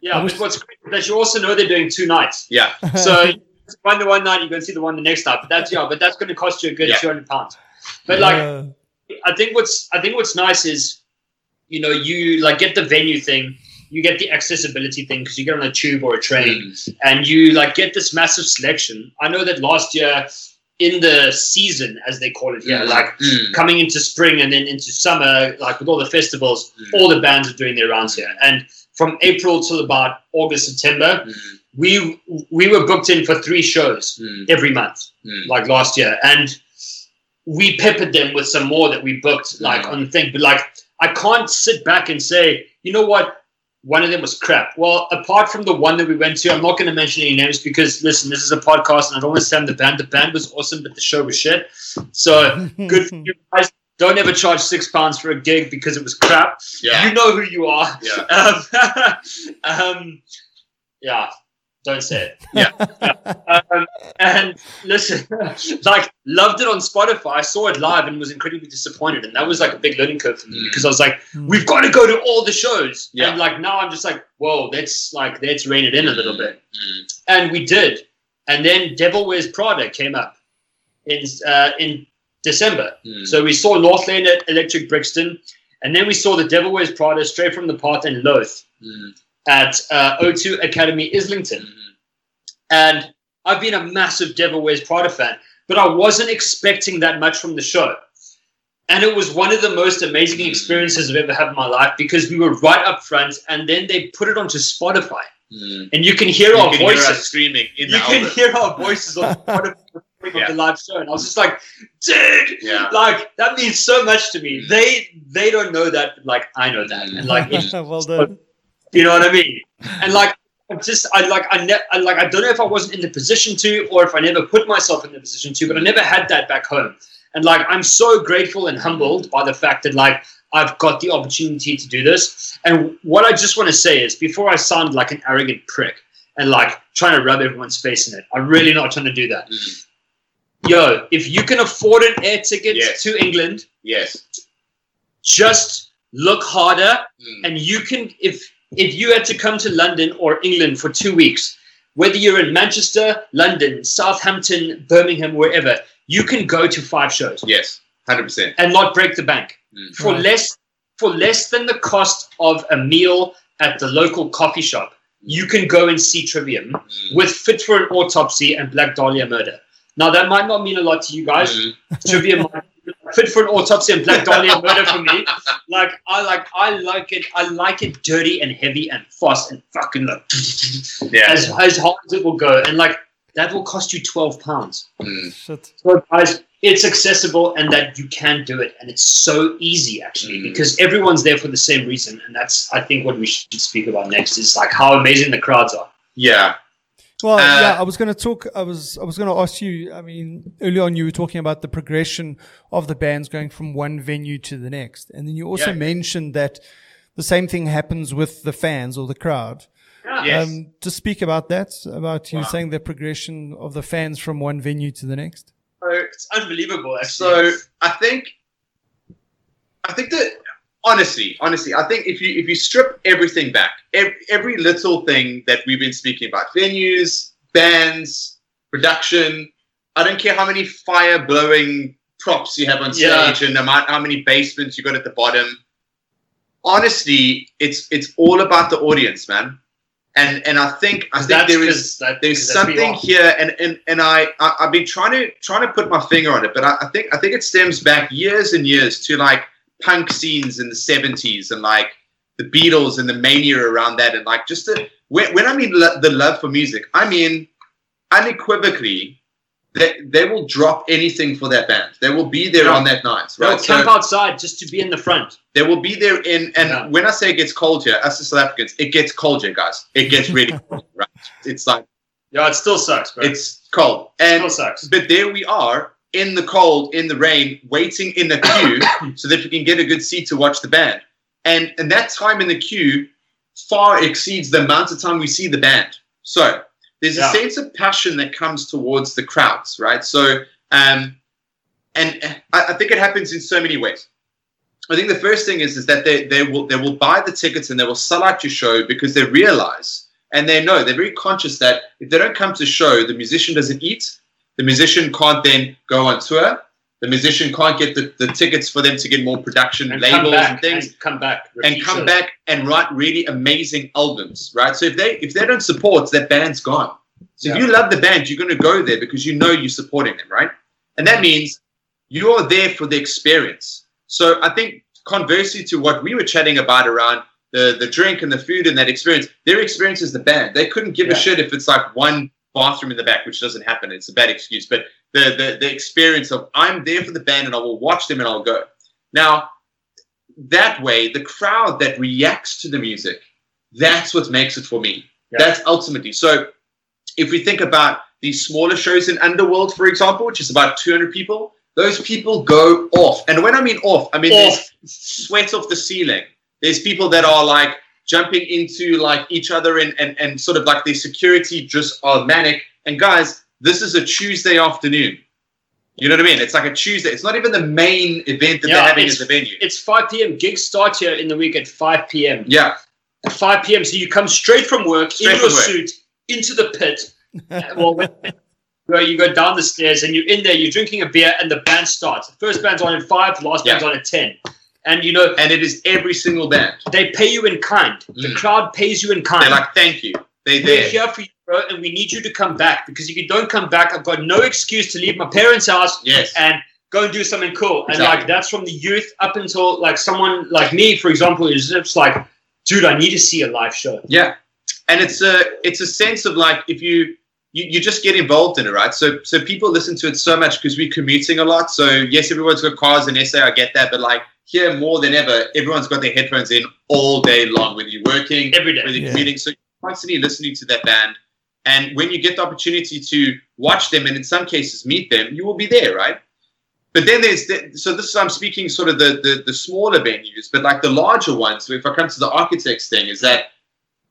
Yeah, I wish, what's great is that you also know they're doing two nights. Yeah. So one the one night, you're going to see the one the next night. But that's yeah, but that's going to cost you a good yeah. two hundred pounds. But like. I think what's I think what's nice is, you know, you like get the venue thing you get the accessibility thing because you get on a tube or a train mm. and you like get this massive selection. I know that last year in the season, as they call it here, mm. like mm. coming into spring and then into summer, like with all the festivals, mm. all the bands are doing their rounds here. And from April till about August, September, mm. We we were booked in for three shows mm. every month, like last year. And we peppered them with some more that we booked like on the thing. But like I can't sit back and say, you know what, one of them was crap. Well, apart from the one that we went to, I'm not going to mention any names because listen, this is a podcast, and I don't want to sound the band. The band was awesome, but the show was shit. So good for you guys. Don't ever charge six pounds for a gig because it was crap. Yeah. You know who you are. Yeah. Um, um, yeah. Don't say it. Yeah. um, and listen, like, loved it on Spotify. I saw it live and was incredibly disappointed. And that was like a big learning curve for me because I was like, we've got to go to all the shows. Yeah. And like now I'm just like, whoa, let's like let's rein it in a little bit. Mm. And we did. And then Devil Wears Prada came up in uh, in December. Mm. So we saw Northlane at Electric Brixton, and then we saw the Devil Wears Prada Stray from the Path and Loathe Mm. At uh, O2 Academy Islington. And I've been a massive Devil Wears Prada fan, but I wasn't expecting that much from the show. And it was one of the most amazing experiences I've ever had in my life because we were right up front, and then they put it onto Spotify, Mm. and you can hear You our can hear voices. us screaming in you the can album. hear our voices on Spotify Yeah. of the live show, and I was just like, dude, Yeah. like that means so much to me. Mm. They they don't know that, like I know that, and like it's well done. You know what I mean? And like, I'm just, I like, I, ne- I like, I don't know if I wasn't in the position to, or if I never put myself in the position to, but I never had that back home. And like, I'm so grateful and humbled by the fact that like I've got the opportunity to do this. And what I just want to say is, before I sound like an arrogant prick and like trying to rub everyone's face in it, I'm really not trying to do that. Mm. Yo, if you can afford an air ticket Yes. to England, Yes. just look harder Mm. and you can if if you had to come to london or england for two weeks whether you're in manchester london southampton birmingham wherever you can go to five shows Yes. Hundred percent. and not break the bank Mm. for Right. less for less than the cost of a meal at the local coffee shop you can go and see trivium Mm. with fit for an autopsy and black dahlia murder now that might not mean a lot to you guys Mm. trivium might fit for an autopsy and black dahlia murder for me like I like I like it. I like it dirty and heavy and fast and fucking like Yeah. as as hard as it will go. And like that will cost you twelve pounds. Mm. So guys, it's accessible and that you can do it, and it's so easy actually Mm. because everyone's there for the same reason. And that's I think what we should speak about next is like how amazing the crowds are. Yeah. Well, Uh, yeah, I was going to talk. I was I was going to ask you. I mean, early on, you were talking about the progression of the bands going from one venue to the next, and then you also Yeah. mentioned that the same thing happens with the fans or the crowd. Yes. Um, to speak about that, about you Wow. saying the progression of the fans from one venue to the next. Oh, It's unbelievable actually. So I think, I think that honestly, honestly, I think if you if you strip everything back, every, every little thing that we've been speaking about, venues, bands, production, I don't care how many fire blowing props you have on stage Yeah. and amount, how many basements you got at the bottom. Honestly, it's it's all about the audience, man. And and I think I think there is there is 'cause that- there's 'cause that's who you something here and, and and I, I I've been trying to trying to put my finger on it, but I, I think I think it stems back years and years to like punk scenes in the seventies and like the Beatles and the mania around that and like just the when, when I mean lo- the love for music, I mean unequivocally they, they will drop anything for that band. They will be there Yeah. on that night, They'll right? camp So outside just to be in the front. they will be there in and Yeah. when I say it gets cold here, us as South Africans, it gets cold here, guys. It gets really cold, right? It's like Yeah, it still sucks, bro. it's cold. it And still sucks. but there we are in the cold, in the rain, waiting in the queue so that we can get a good seat to watch the band. And and that time in the queue far exceeds the amount of time we see the band. So there's Yeah. a sense of passion that comes towards the crowds, right? So um and I, I think it happens in so many ways. I think the first thing is is that they, they will they will buy the tickets and they will sell out your show because they realize and they know they're very conscious that if they don't come to show, the musician doesn't eat, the musician can't then go on tour, the musician can't get the, the tickets for them to get more production And labels back and things and come back and come back and write really amazing albums, right? So if they if they don't support, that band's gone. So if you love the band, you're going to go there because you know you're supporting them, right? And that means you are there for the experience. So I think conversely to what we were chatting about around the the drink and the food and that experience, their experience is the band. They couldn't give a shit if it's like one bathroom in the back, which doesn't happen. It's a bad excuse, but the the the experience of I'm there for the band and I will watch them and I'll go. Now that way, the crowd that reacts to the music That's what makes it for me. Yeah. That's ultimately. So if we think about these smaller shows in Underworld, for example, which is about 200 people, those people go off. And when I mean off, I mean Off. there's sweat off the ceiling. There's people that are like jumping into like each other and, and, and sort of like their security just are manic. And guys, this is a Tuesday afternoon. You know what I mean? It's like a Tuesday. It's not even the main event that Yeah, they're having it's- as a venue. It's 5 p.m. Gigs start here in the week at 5 p.m. Yeah. At 5 p.m. So you come straight from work Straight in your work. suit into the pit. well, where you go down the stairs and you're in there, you're drinking a beer, and the band starts. The first band's on at five, the last Yeah. band's on at ten. And you know And it is every single band. they pay you in kind. The Mm. crowd pays you in kind. They're like, thank you. They We're here for you, bro, and we need you to come back because if you don't come back, I've got no excuse to leave my parents' house Yes. and go and do something cool. And like that's from the youth up until like someone like me, for example, is just like, dude, I need to see a live show. Yeah, and it's a it's a sense of like if you you, you just get involved in it, right? So so people listen to it so much because we're commuting a lot. So yes, everyone's got cars in SA, I get that, but like here more than ever, everyone's got their headphones in all day long, whether you're working, Every day. whether you're Yeah. commuting. So you're constantly listening to that band. And when you get the opportunity to watch them and in some cases meet them, you will be there, right? But then there's the, so this is I'm speaking sort of the, the the smaller venues, but like the larger ones. If I come to the architects thing, is that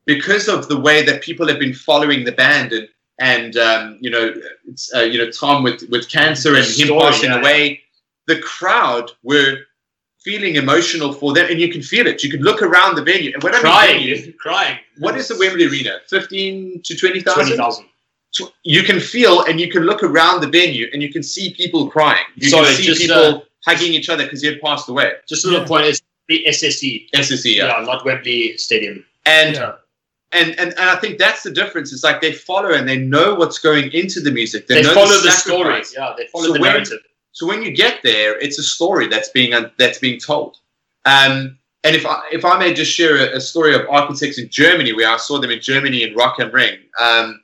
because of the way that people have been following the band and and um, you know it's, uh, you know Tom with with cancer and him Story, passing yeah. away, the crowd were feeling emotional for them, and you can feel it. You can look around the venue, and when I mean Crying, venue, crying. what is the Wembley Arena? Fifteen to twenty thousand. Twenty thousand. You can feel and you can look around the venue and you can see people crying. You Sorry, can see just, people uh, hugging each other because he had passed away. Just a little Yeah. point is the SSE. SSE, yeah. Yeah, not Wembley Stadium. And, Yeah. and and and I think that's the difference. It's like they follow and they know what's going into the music. They, They know follow the story. Yeah, they follow So the when- narrative. So when you get there, it's a story that's being that's being told. Um, and if I, if I may just share a, a story of architects in Germany, where I saw them in Germany in Rock am Ring, um,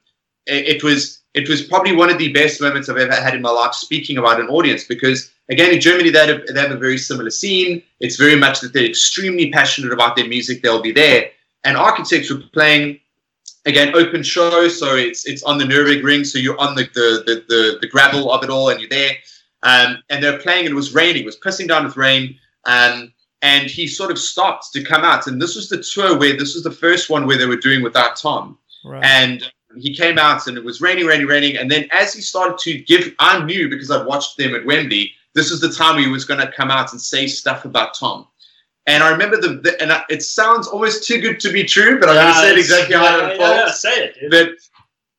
it, it was it was probably one of the best moments I've ever had in my life speaking about an audience because again in Germany they have, they have a very similar scene. It's very much that they're extremely passionate about their music. They'll be there, and architects were playing again open show, so it's it's on the Nürburgring so you're on the the, the, the, the gravel of it all, and you're there. Um, and they were playing, and it was raining. It was pissing down with rain. Um, and he sort of stopped to come out. And this was the tour where this was the first one where they were doing without Tom. Right. And he came out, and it was raining, raining, raining. And then as he started to give, I knew because I'd watched them at Wembley, this was the time he was going to come out and say stuff about Tom. And I remember the, the and I, it sounds almost too good to be true, but I'm going to say it exactly how it yeah, unfolds yeah, say it. dude. that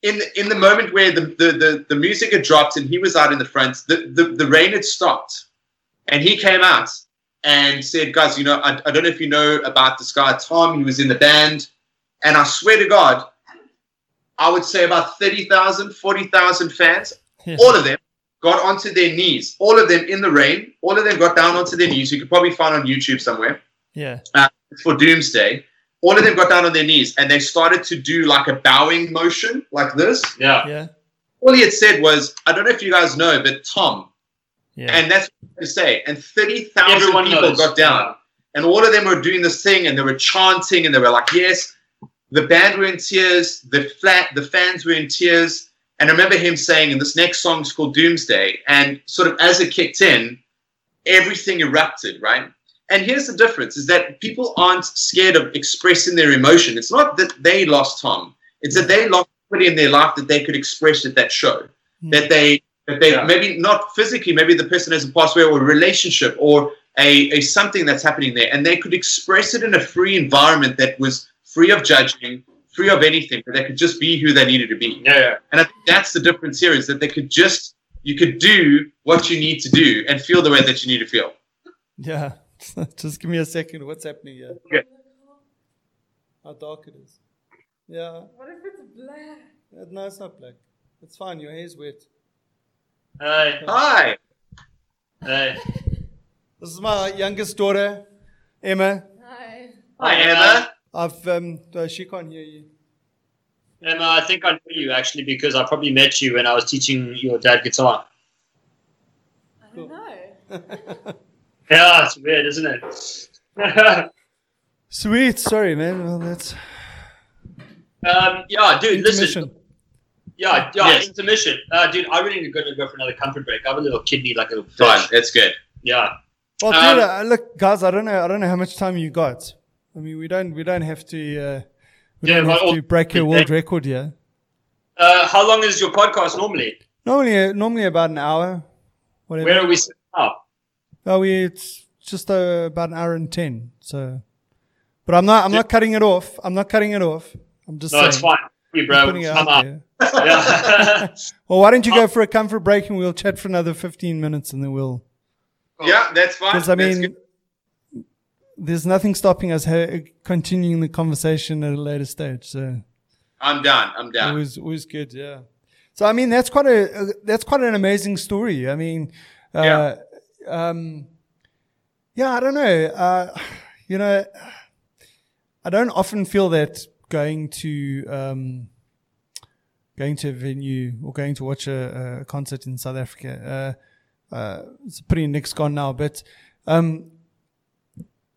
in the, in the moment where the, the, the, the music had dropped and he was out in the front, the, the, the rain had stopped. And he came out and said, Guys, you know, I, I don't know if you know about this guy, Tom. He was in the band. And I swear to God, I would say about 30,000, 40,000 fans, Yeah. all of them got onto their knees, all of them in the rain, all of them got down onto their knees. You could probably find on YouTube somewhere Yeah. Uh, for Doomsday, all of them got down on their knees and they started to do like a bowing motion like this. Yeah. Yeah. All he had said was, I don't know if you guys know, but Tom. Yeah. And that's what to say. And 30,000 Everyone people knows. got down. And all of them were doing this thing and they were chanting and they were like, yes. The band were in tears. The flat, the fans were in tears. And I remember him saying, and this next song is called Doomsday. And sort of as it kicked in, everything erupted, right? And here's the difference is that people aren't scared of expressing their emotion. It's not that they lost Tom. It's that they lost somebody in their life that they could express at that show. Mm. That they that they Yeah. maybe not physically, maybe the person hasn't passed away or a relationship or a, a something that's happening there. And they could express it in a free environment that was free of judging, free of anything, but they could just be who they needed to be. Yeah. And I think that's the difference here is that they could just you could do what you need to do and feel the way that you need to feel. Yeah. Just give me a second. What's happening here? Okay. How dark it is. Yeah. What if it's black? No, it's not black. It's fine. Your hair's wet. Hey, Hi. hey. This is my youngest daughter, Emma. Hi. Hi, Emma. I've um, uh, she can't hear you. Emma, I think I know you actually because I probably met you when I was teaching your dad guitar. I don't know. Yeah, it's weird, isn't it? Sweet. Sorry, man. Well, that's Um, yeah, dude, listen. Intermission. Yeah, yeah, Yes. intermission. Uh, dude, I really need to go, to go for another comfort break. I have a little kidney, like a little Fine, that's good. Yeah. Well, Um, dude, uh, look, guys, I don't know. I don't know how much time you got. I mean, we don't. We don't have to. Uh, we Yeah, don't have to break a world record here. Uh, how long is your podcast normally? Normally, uh, normally about an hour. Whatever. Where are we sitting now? Oh, we it's just uh, about an hour and ten. So, but I'm not. I'm not cutting it off. I'm not cutting it off. I'm just No, saying. it's fine. You, I'm bro. putting it I'm out out. there. Yeah. Well, why don't you go for a comfort break and we'll chat for another 15 minutes and then we'll. Yeah, that's fine. Because I mean, there's nothing stopping us ha- continuing the conversation at a later stage. So I'm done. I'm done. it was always good. Yeah. So I mean, that's quite a uh, that's quite an amazing story. I mean, uh, Yeah. Um, yeah. I don't know. Uh, you know, I don't often feel that going to um, going to a venue or going to watch a, a concert in South Africa. Uh, uh, it's pretty Nick's gone now, but um,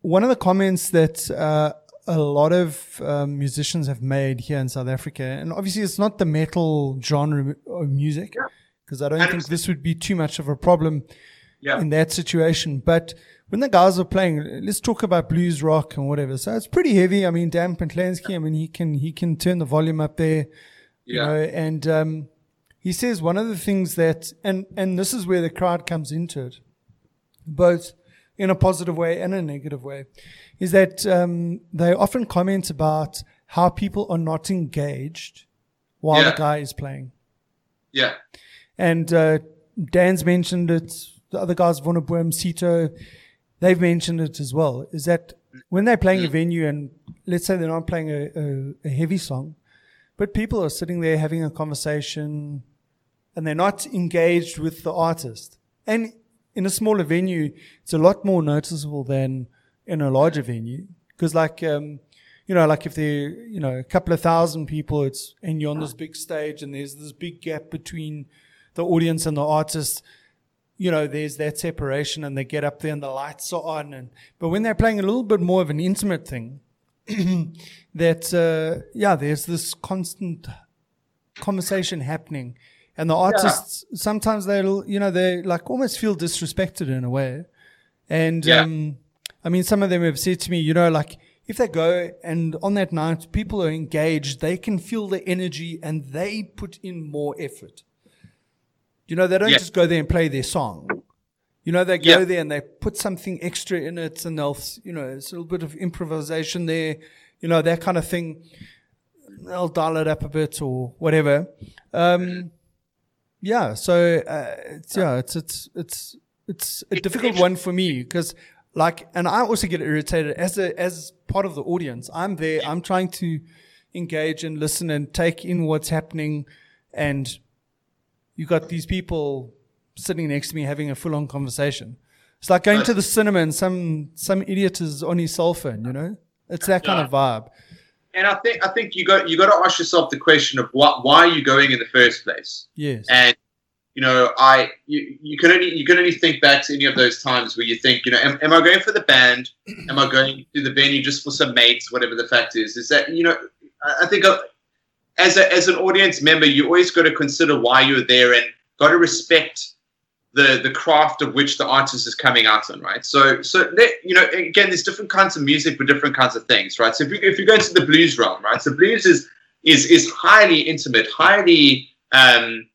one of the comments that uh, a lot of um, musicians have made here in South Africa, and obviously it's not the metal genre of music, because I don't think this would be too much of a problem Yeah. in that situation. But when the guys are playing, let's talk about blues rock and whatever. So it's pretty heavy. I mean, Dan Patlansky, I mean, he can he can turn the volume up there, you Yeah. know. And um, he says one of the things that, and and this is where the crowd comes into it, both in a positive way and a negative way, is that um, they often comment about how people are not engaged while Yeah. the guy is playing. Yeah. And uh, Dan's mentioned it. The other guys, Vonnerbloem, Sito, they've mentioned it as well. Is that when they're playing a venue and let's say they're not playing a, a, a heavy song, but people are sitting there having a conversation and they're not engaged with the artist. And in a smaller venue, it's a lot more noticeable than in a larger venue. Because like, um, you know, like if there, you know, a couple of thousand people, it's, and you're on this big stage and there's this big gap between the audience and the artist, you know, there's that separation and they get up there and the lights are on. And, but when they're playing a little bit more of an intimate thing, that, uh, yeah, there's this constant conversation happening. And the artists, sometimes they'll, you know, they like almost feel disrespected in a way. And, Yeah. um, I mean, some of them have said to me, you know, like if they go and on that night people are engaged, they can feel the energy and they put in more effort. You know, they don't Yeah. just go there and play their song. You know, they go Yeah. there and they put something extra in it and they'll, you know, it's a little bit of improvisation there, you know, that kind of thing. They'll dial it up a bit or whatever. Um, yeah. So, uh, it's, yeah, it's, it's, it's, it's a difficult one for me because like, and I also get irritated as a, as part of the audience. I'm there. I'm trying to engage and listen and take in what's happening. And you got these people sitting next to me having a full on conversation. It's like going to the cinema and some, some idiot is on his cell phone, you know? It's that kind of vibe. And I think I think you got you got to ask yourself the question of what why are you going in the first place? Yes. And you know, I you, you can only you can only think back to any of those times where you think, you know, am, am I going for the band? Am I going to the venue just for some mates? Whatever the fact is, is that you know, I, I think uh, as a, as an audience member, you always got to consider why you're there and got to respect the the craft of which the artist is coming out on, right? So so you know, again, there's different kinds of music for different kinds of things, right? So if you if you go into the blues realm, right? So blues is is is highly intimate, highly um,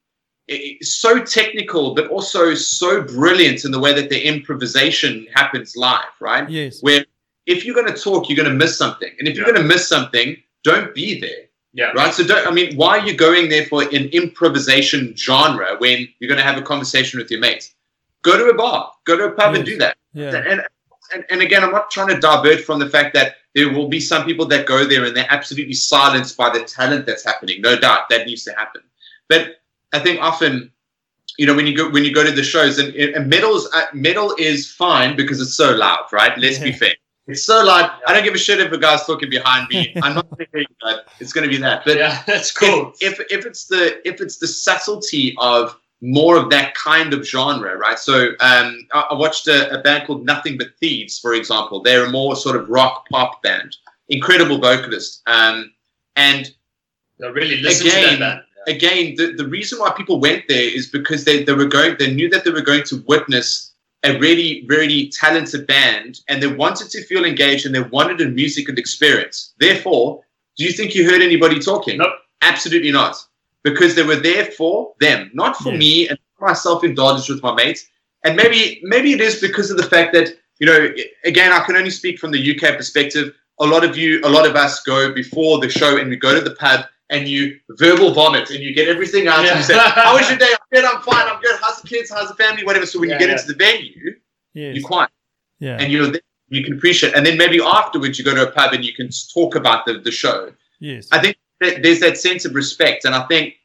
so technical, but also so brilliant in the way that the improvisation happens live, right? Yes. Where if you're going to talk, you're going to miss something, and if you're Yeah. going to miss something, don't be there Yeah. right? So, don't, I mean, why are you going there for an improvisation genre when you're going to have a conversation with your mates? Go to a bar, go to a pub and do that. Yeah. And, and and again, I'm not trying to divert from the fact that there will be some people that go there and they're absolutely silenced by the talent that's happening. No doubt that needs to happen. But I think often, you know, when you go when you go to the shows, and, and metal's uh, metal is fine because it's so loud, right? Let's be fair. It's so loud. I don't give a shit if a guy's talking behind me. I'm not going to hear you, but it's going to be that. But yeah, that's cool. if, if if it's the if it's the subtlety of more of that kind of genre, right? So um, I, I watched a, a band called Nothing But Thieves, for example. They're a more sort of rock pop band, incredible vocalist, um, and I really listen to that Again, band. again, the, the reason why people went there is because they, they were going, they knew that they were going to witness a really, really talented band and they wanted to feel engaged and they wanted a musical experience. Therefore, do you think you heard anybody talking? Nope. Absolutely not. Because they were there for them, not for Yes. me and myself indulgence with my mates. And maybe maybe it is because of the fact that, you know, again, I can only speak from the UK perspective. A lot of you, a lot of us go before the show and we go to the pub and you verbal vomit and you get everything out and you say, Yeah. How was your day? I'm good, I'm fine, I'm good. How's the kids? How's the family? Whatever. So when Yeah, you get yeah. into the venue, Yes. you're quiet Yeah. and you're there, you can appreciate and then maybe afterwards you go to a pub and you can talk about the, the show. yes. I think that there's that sense of respect, and I think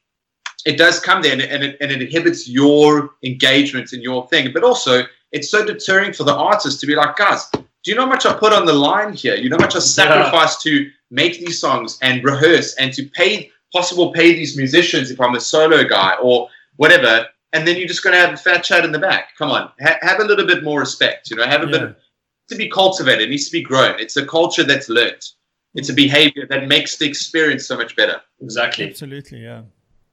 it does come there, and it, and it, and it inhibits your engagement in your thing. But also, it's so deterring for the artist to be like, guys, do you know how much I put on the line here? You know how much I sacrifice to make these songs and rehearse and to pay possible pay these musicians if I'm a solo guy or whatever. And then you're just going to have a fat chat in the back. Come on, ha- have a little bit more respect. You know, have a bit of, to be cultivated. It needs to be grown. It's a culture that's learnt. It's a mm. behavior that makes the experience so much better. Exactly. Absolutely. Yeah.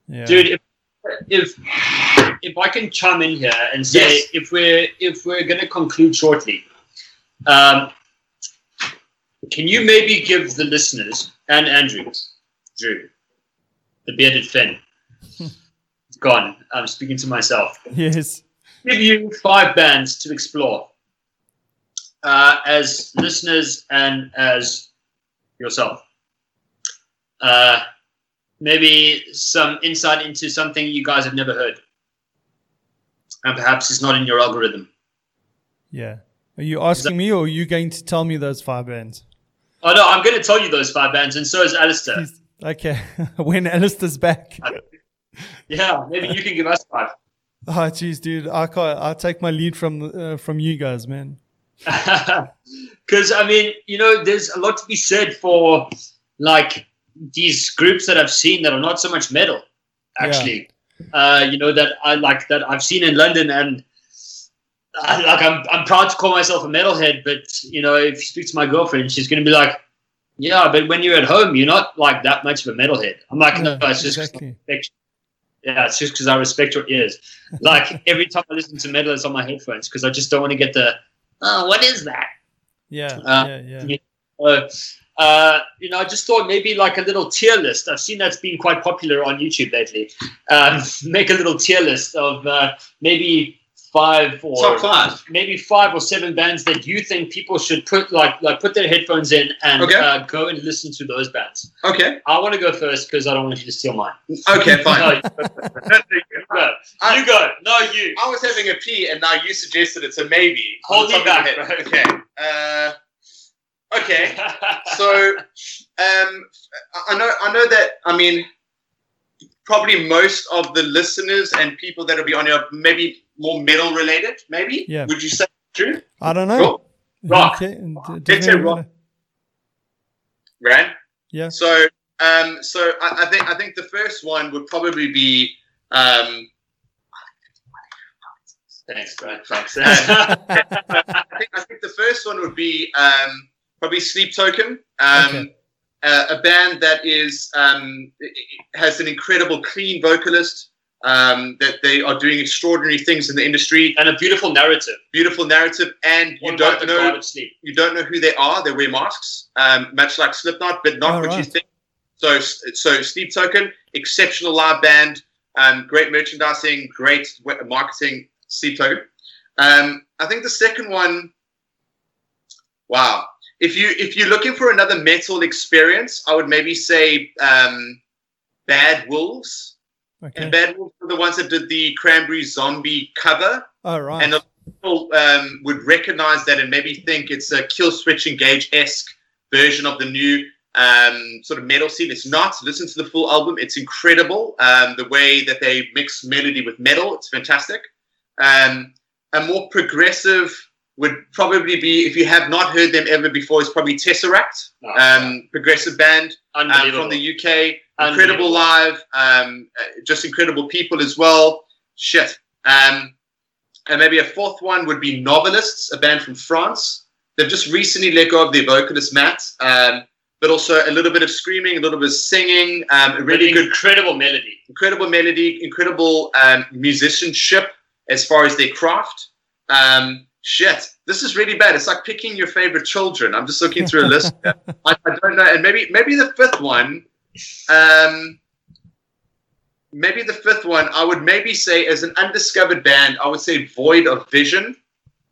Yeah. dude if, if if i can chime in here and say Yes. if we're if we're going to conclude shortly um, can you maybe give the listeners and andrew drew the Bearded Fen gone i'm speaking to myself Yes. give you five bands to explore uh, as listeners and as yourself. Uh, maybe some insight into something you guys have never heard. And perhaps it's not in your algorithm. Yeah. Are you asking me or are you going to tell me those five bands? Oh, no, I'm going to tell you those five bands, and so is Alistair. Please. Okay. when Alistair's back. Yeah, maybe you can give us five. Oh, jeez, dude. I can't. I'll take my lead from uh, from you guys, man. Because I mean, you know, there's a lot to be said for like these groups that I've seen that are not so much metal, actually. Uh, you know that I like that I've seen in London, and I, like I'm I'm proud to call myself a metalhead. But you know, if you speak to my girlfriend, she's going to be like, "Yeah, but when you're at home, you're not like that much of a metalhead." I'm like, "No, it's just exactly. Yeah, it's just because I respect your ears." Like every time I listen to metal, it's on my headphones because I just don't want to get the oh, what is that? Yeah. Uh, yeah. Yeah. Uh, uh, you know, I just thought maybe like a little tier list. I've seen that's been quite popular on YouTube lately. Um, make a little tier list of uh, maybe five or Top five. maybe five or seven bands that you think people should put like like put their headphones in and Okay. uh, go and listen to those bands. Okay. I want to go first because I don't want you to steal mine. Okay, No, fine. you go. I- You go. No, you. I was having a pee, and now you suggested it's a maybe. Hold me back. Okay. Uh, okay. So, um, I know, I know that. I mean, probably most of the listeners and people that will be on here maybe more metal related. Maybe. Yeah. Would you say true? I don't know. Rock. D- Let's say rock. Right. Yeah. So, um, so I, I think I think the first one would probably be. Um, Thanks, bro. Thanks. I think I think the first one would be um, probably Sleep Token, um, Okay. a, a band that is um, has an incredible clean vocalist. Um, that they are doing extraordinary things in the industry, and a beautiful narrative. beautiful narrative, and you What about don't know God of sleep? you don't know who they are. They wear masks, um, much like Slipknot, but not Oh, what you think. So, so Sleep Token, exceptional live band, um, great merchandising, great marketing. Sleep Token. Um, I think the second one. Wow, if you if you're looking for another metal experience, I would maybe say um, Bad Wolves. Okay. And Bad Wolves are the ones that did the Cranberry Zombie cover All right. and a lot of people um, would recognize that and maybe think it's a Killswitch Engage esque version of the new um, sort of metal scene. It's not. Listen to the full album; it's incredible. Um, the way that they mix melody with metal, it's fantastic. Um, a more progressive would probably be if you have not heard them ever before. Is probably Tesseract, Oh, um, progressive band um, from the UK. Incredible live, um, uh, just incredible people as well. Shit. Um, and maybe a fourth one would be Novelists, a band from France. They've just recently let go of their vocalist Matt. Um, but also a little bit of screaming, a little bit of singing, um, a really good, incredible melody. incredible melody, incredible um, musicianship as far as their craft. Um, shit, this is really bad. It's like picking your favorite children. I'm just looking through a list. I, I don't know, and maybe maybe the fifth one. Um, maybe the fifth one, I would maybe say as an undiscovered band, I would say Void of Vision.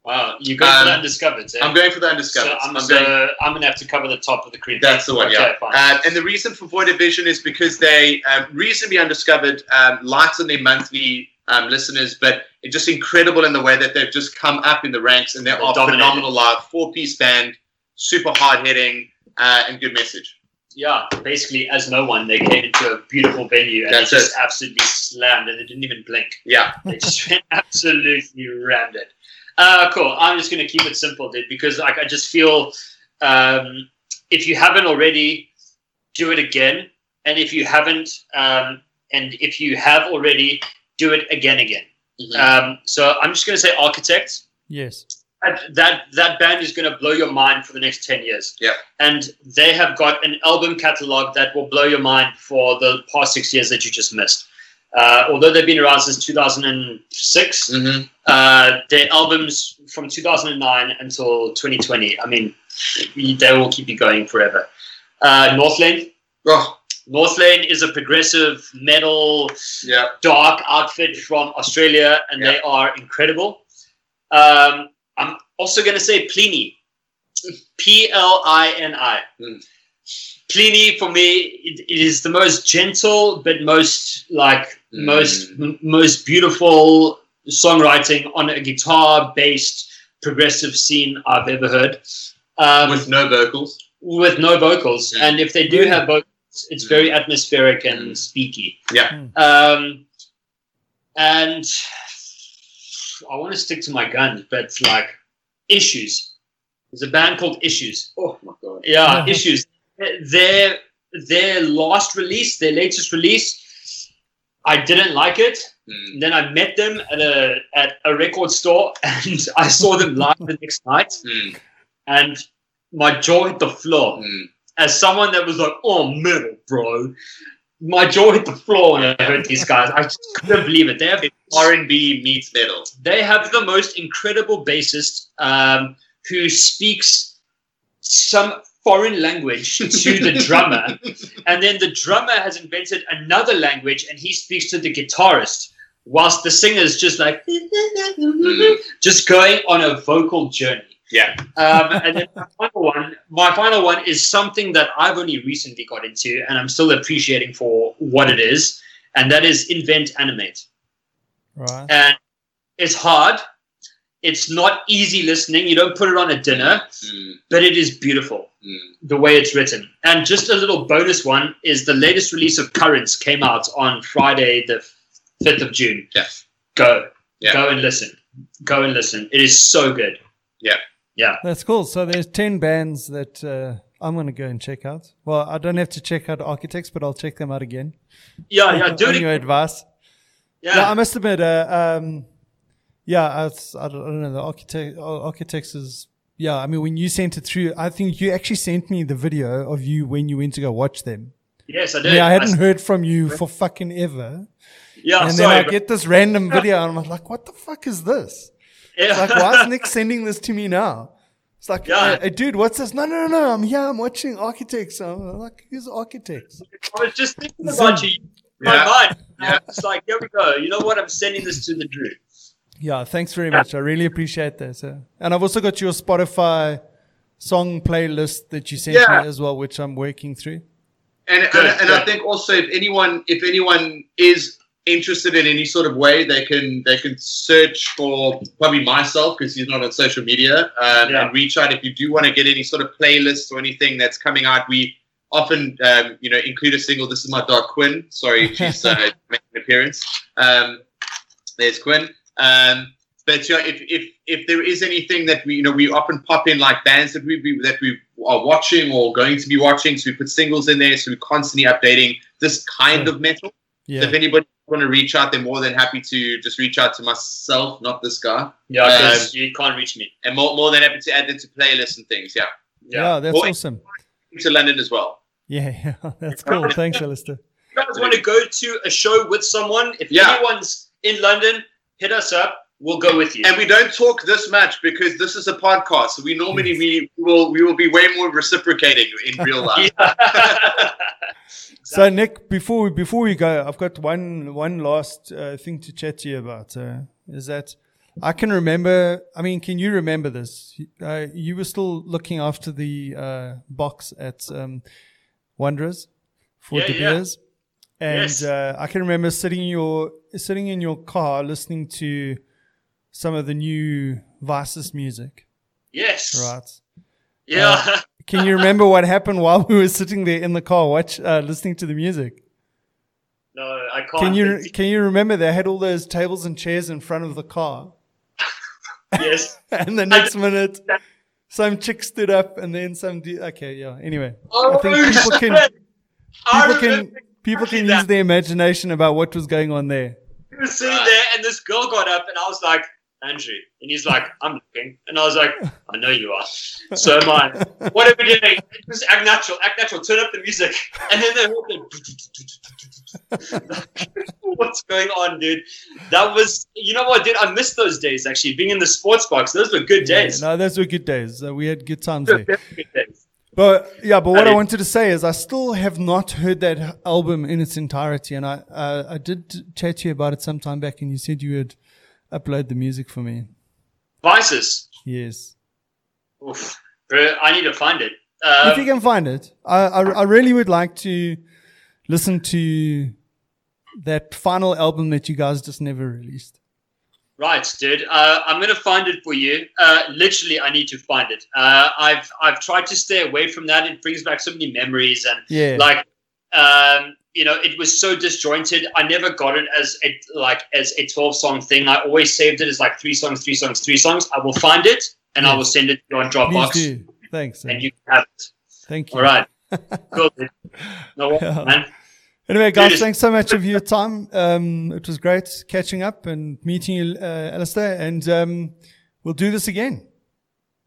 Wow, you going for Um, the undiscovered? Eh? I'm going for the so undiscovered. I'm, I'm so going, I'm gonna have to cover the top of the cream. that's the one, okay, yeah. Uh, and the reason for Void of Vision is because they um, reasonably undiscovered, um, light on their monthly um, listeners, but it's just incredible in the way that they've just come up in the ranks and they They're are phenomenal live. Four piece band, super hard hitting, uh, and good message. Yeah, basically as no one, they came into a beautiful venue and That's they just it. absolutely slammed and they didn't even blink. Yeah. They just absolutely rammed it. Uh, cool. I'm just going to keep it simple, dude, because like I just feel um, if you haven't already, do it again, and if you haven't, um, and if you have already, do it again, again. Mhm. Um, so I'm just going to say Architect. Yes. That, that band is going to blow your mind for the next 10 years. Yeah. And they have got an album catalog that will blow your mind for the past six years that you just missed. Uh, although they've been around since 2006, Mhm. uh, their albums from 2009 until 2020, I mean, they will keep you going forever. Uh, Northlane. Oh, Northlane is a progressive metal yeah. dark outfit from Australia, and Yeah. they are incredible. Um, I'm also going to say Plini, P L I N I. Mm. Plini for me, it, it is the most gentle but most like Mm. most m- most beautiful songwriting on a guitar-based progressive scene I've ever heard. Um, With no vocals. with no vocals. Mm. And if they do Really? have vocals, it's Mm. very atmospheric and Mm. speaky. Yeah. Mm. Um, and I want to stick to my guns, but like Issues. There's a band called Issues. Oh my god. Yeah. Issues. Their their last release, their latest release, I didn't like it. Mm. Then I met them at a at a record store, and I saw them live the next night, Mm. and my jaw hit the floor Mm. as someone that was like, oh, metal, bro. My jaw hit the floor when I heard these guys. I just couldn't believe it. They have R&B meets metal. they have the most incredible bassist um, who speaks some foreign language to the drummer, and then the drummer has invented another language, and he speaks to the guitarist, whilst the singer is just like just going on a vocal journey. Yeah. Um, and then my final one, my final one is something that I've only recently got into, and I'm still appreciating for what it is, and that is invent animate. Right. And it's hard. It's not easy listening. You don't put it on a dinner, Mm. but it is beautiful Mm. the way it's written. And just a little bonus one is the latest release of Currents came out on Friday, the 5th of June. Yeah. Go. Yeah. Go and listen. Go and listen. It is so good. That's cool. So there's 10 bands that uh, I'm going to go and check out. Well, I don't have to check out Architects, but I'll check them out again. Yeah, yeah, do it. your advice. Yeah. Yeah, I must admit, uh, um, yeah, I, I, don't, know. The architect, architects is, yeah. I mean, when you sent it through, I think you actually sent me the video of you when you went to go watch them. yes, I did. Yeah, I hadn't I- heard from you for fucking ever, yeah, and then. I get this random video, and I'm like, "What the fuck is this?" Yeah. Like, why is Nick sending this to me now? It's like, Yeah. hey, dude, what's this? No, no, no, no. I'm here. I'm watching Architects. I'm like, who's Architects? I was just thinking about you. My Yeah. mind. Yeah. It's like, here we go. You know what? I'm sending this to the Drew. Yeah, thanks very much. I really appreciate that. Sir. And I've also got your Spotify song playlist that you sent Yeah. me as well, which I'm working through. And, Good, and, and I think also if anyone if anyone is interested in any sort of way, they can they can search for probably myself because he's not on social media um, Yeah. and reach out if you do want to get any sort of playlists or anything that's coming out. We often um, you know include a single. This is my dog Quinn. Sorry, she's uh, making an appearance. Um, there's Quinn. Um, but know, if, if if there is anything that we you know we often pop in like bands that we we- that we are watching or going to be watching, so we put singles in there, so we're constantly updating this kind Sure. of metal. So Yeah. if anybody want to reach out, they're more than happy to just reach out to myself, not this guy, Yeah, Um, you can't reach me. and more more than happy to add them to playlists and things. Yeah. yeah, that's Well, awesome. to London as well. Yeah, yeah, that's cool. Thanks, Alistair. If you guys want to go to a show with someone, if Yeah. anyone's in London, hit us up. We'll go with you. And we don't talk this much because this is a podcast. So we normally we will we will be way more reciprocating in real life. So, Nick, before we, before we go, I've got one one last uh, thing to chat to you about. Uh, is that I can remember. I mean, can you remember this? Uh, you were still looking after the uh, box at um, Wanderers for Yeah, De yeah. Beers, and Yes. uh, I can remember sitting your sitting in your car listening to some of the new Visus music. yes. Right. Yeah. Can you remember what happened while we were sitting there in the car, watch uh, listening to the music? no, I can't. Can you can you remember they had all those tables and chairs in front of the car, yes. and the next minute, some chick stood up, and then some. De- okay, yeah. Anyway, I think Oh, people can people can people can use their imagination about what was going on there. He was sitting there, and this girl got up, and I was like, Andrew. And he's like, I'm looking. And I was like, I know you are. So am I. What are we doing? Just act natural, act natural. Turn up the music. And then they heard the. What's going on, dude? That was, you know what, dude? I missed those days, actually. Being in the sports box, those were good Yeah, days. no, those were good days. Uh, we had good times there. good days. But yeah, but what I did- wanted to say is I still have not heard that album in its entirety, and I uh, I did chat to you about it some time back, and you said you would upload the music for me. Visus. Yes, Oof. I need to find it. if you Um, can find it, I, I I really would like to listen to that final album that you guys just never released. Right, dude. Uh, I'm gonna find it for you. Uh, literally, I need to find it. Uh, I've I've tried to stay away from that. It brings back so many memories, and Yeah, like, um, you know, it was so disjointed. I never got it as a like as a 12 song thing. I always saved it as like three songs, three songs, three songs. I will find it and I will send it to you on please Dropbox, do. Thanks. and you can have it. Thank you. All right. cool. Dude. No worries, Yeah. man. Anyway, guys, Dude, thanks so much of your time. Um, it was great catching up and meeting you, uh, Alistair, and um, we'll do this again.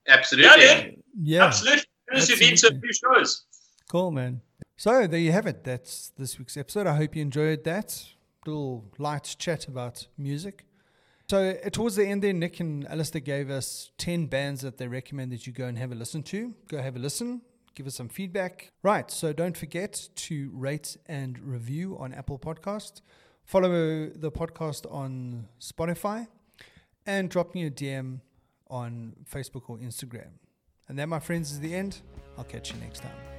Absolutely. Yeah, dude. Yeah. Absolutely. As you've been to a few shows. Cool, man. So there you have it. That's this week's episode. I hope you enjoyed that little light chat about music. So uh, towards the end there, Nic and Alistair gave us 10 bands that they recommend that you go and have a listen to. Go have a listen. Give us some feedback. Right. So don't forget to rate and review on Apple Podcast. Follow the podcast on Spotify and drop me a DM on Facebook or Instagram. And that, my friends, is the end. I'll catch you next time.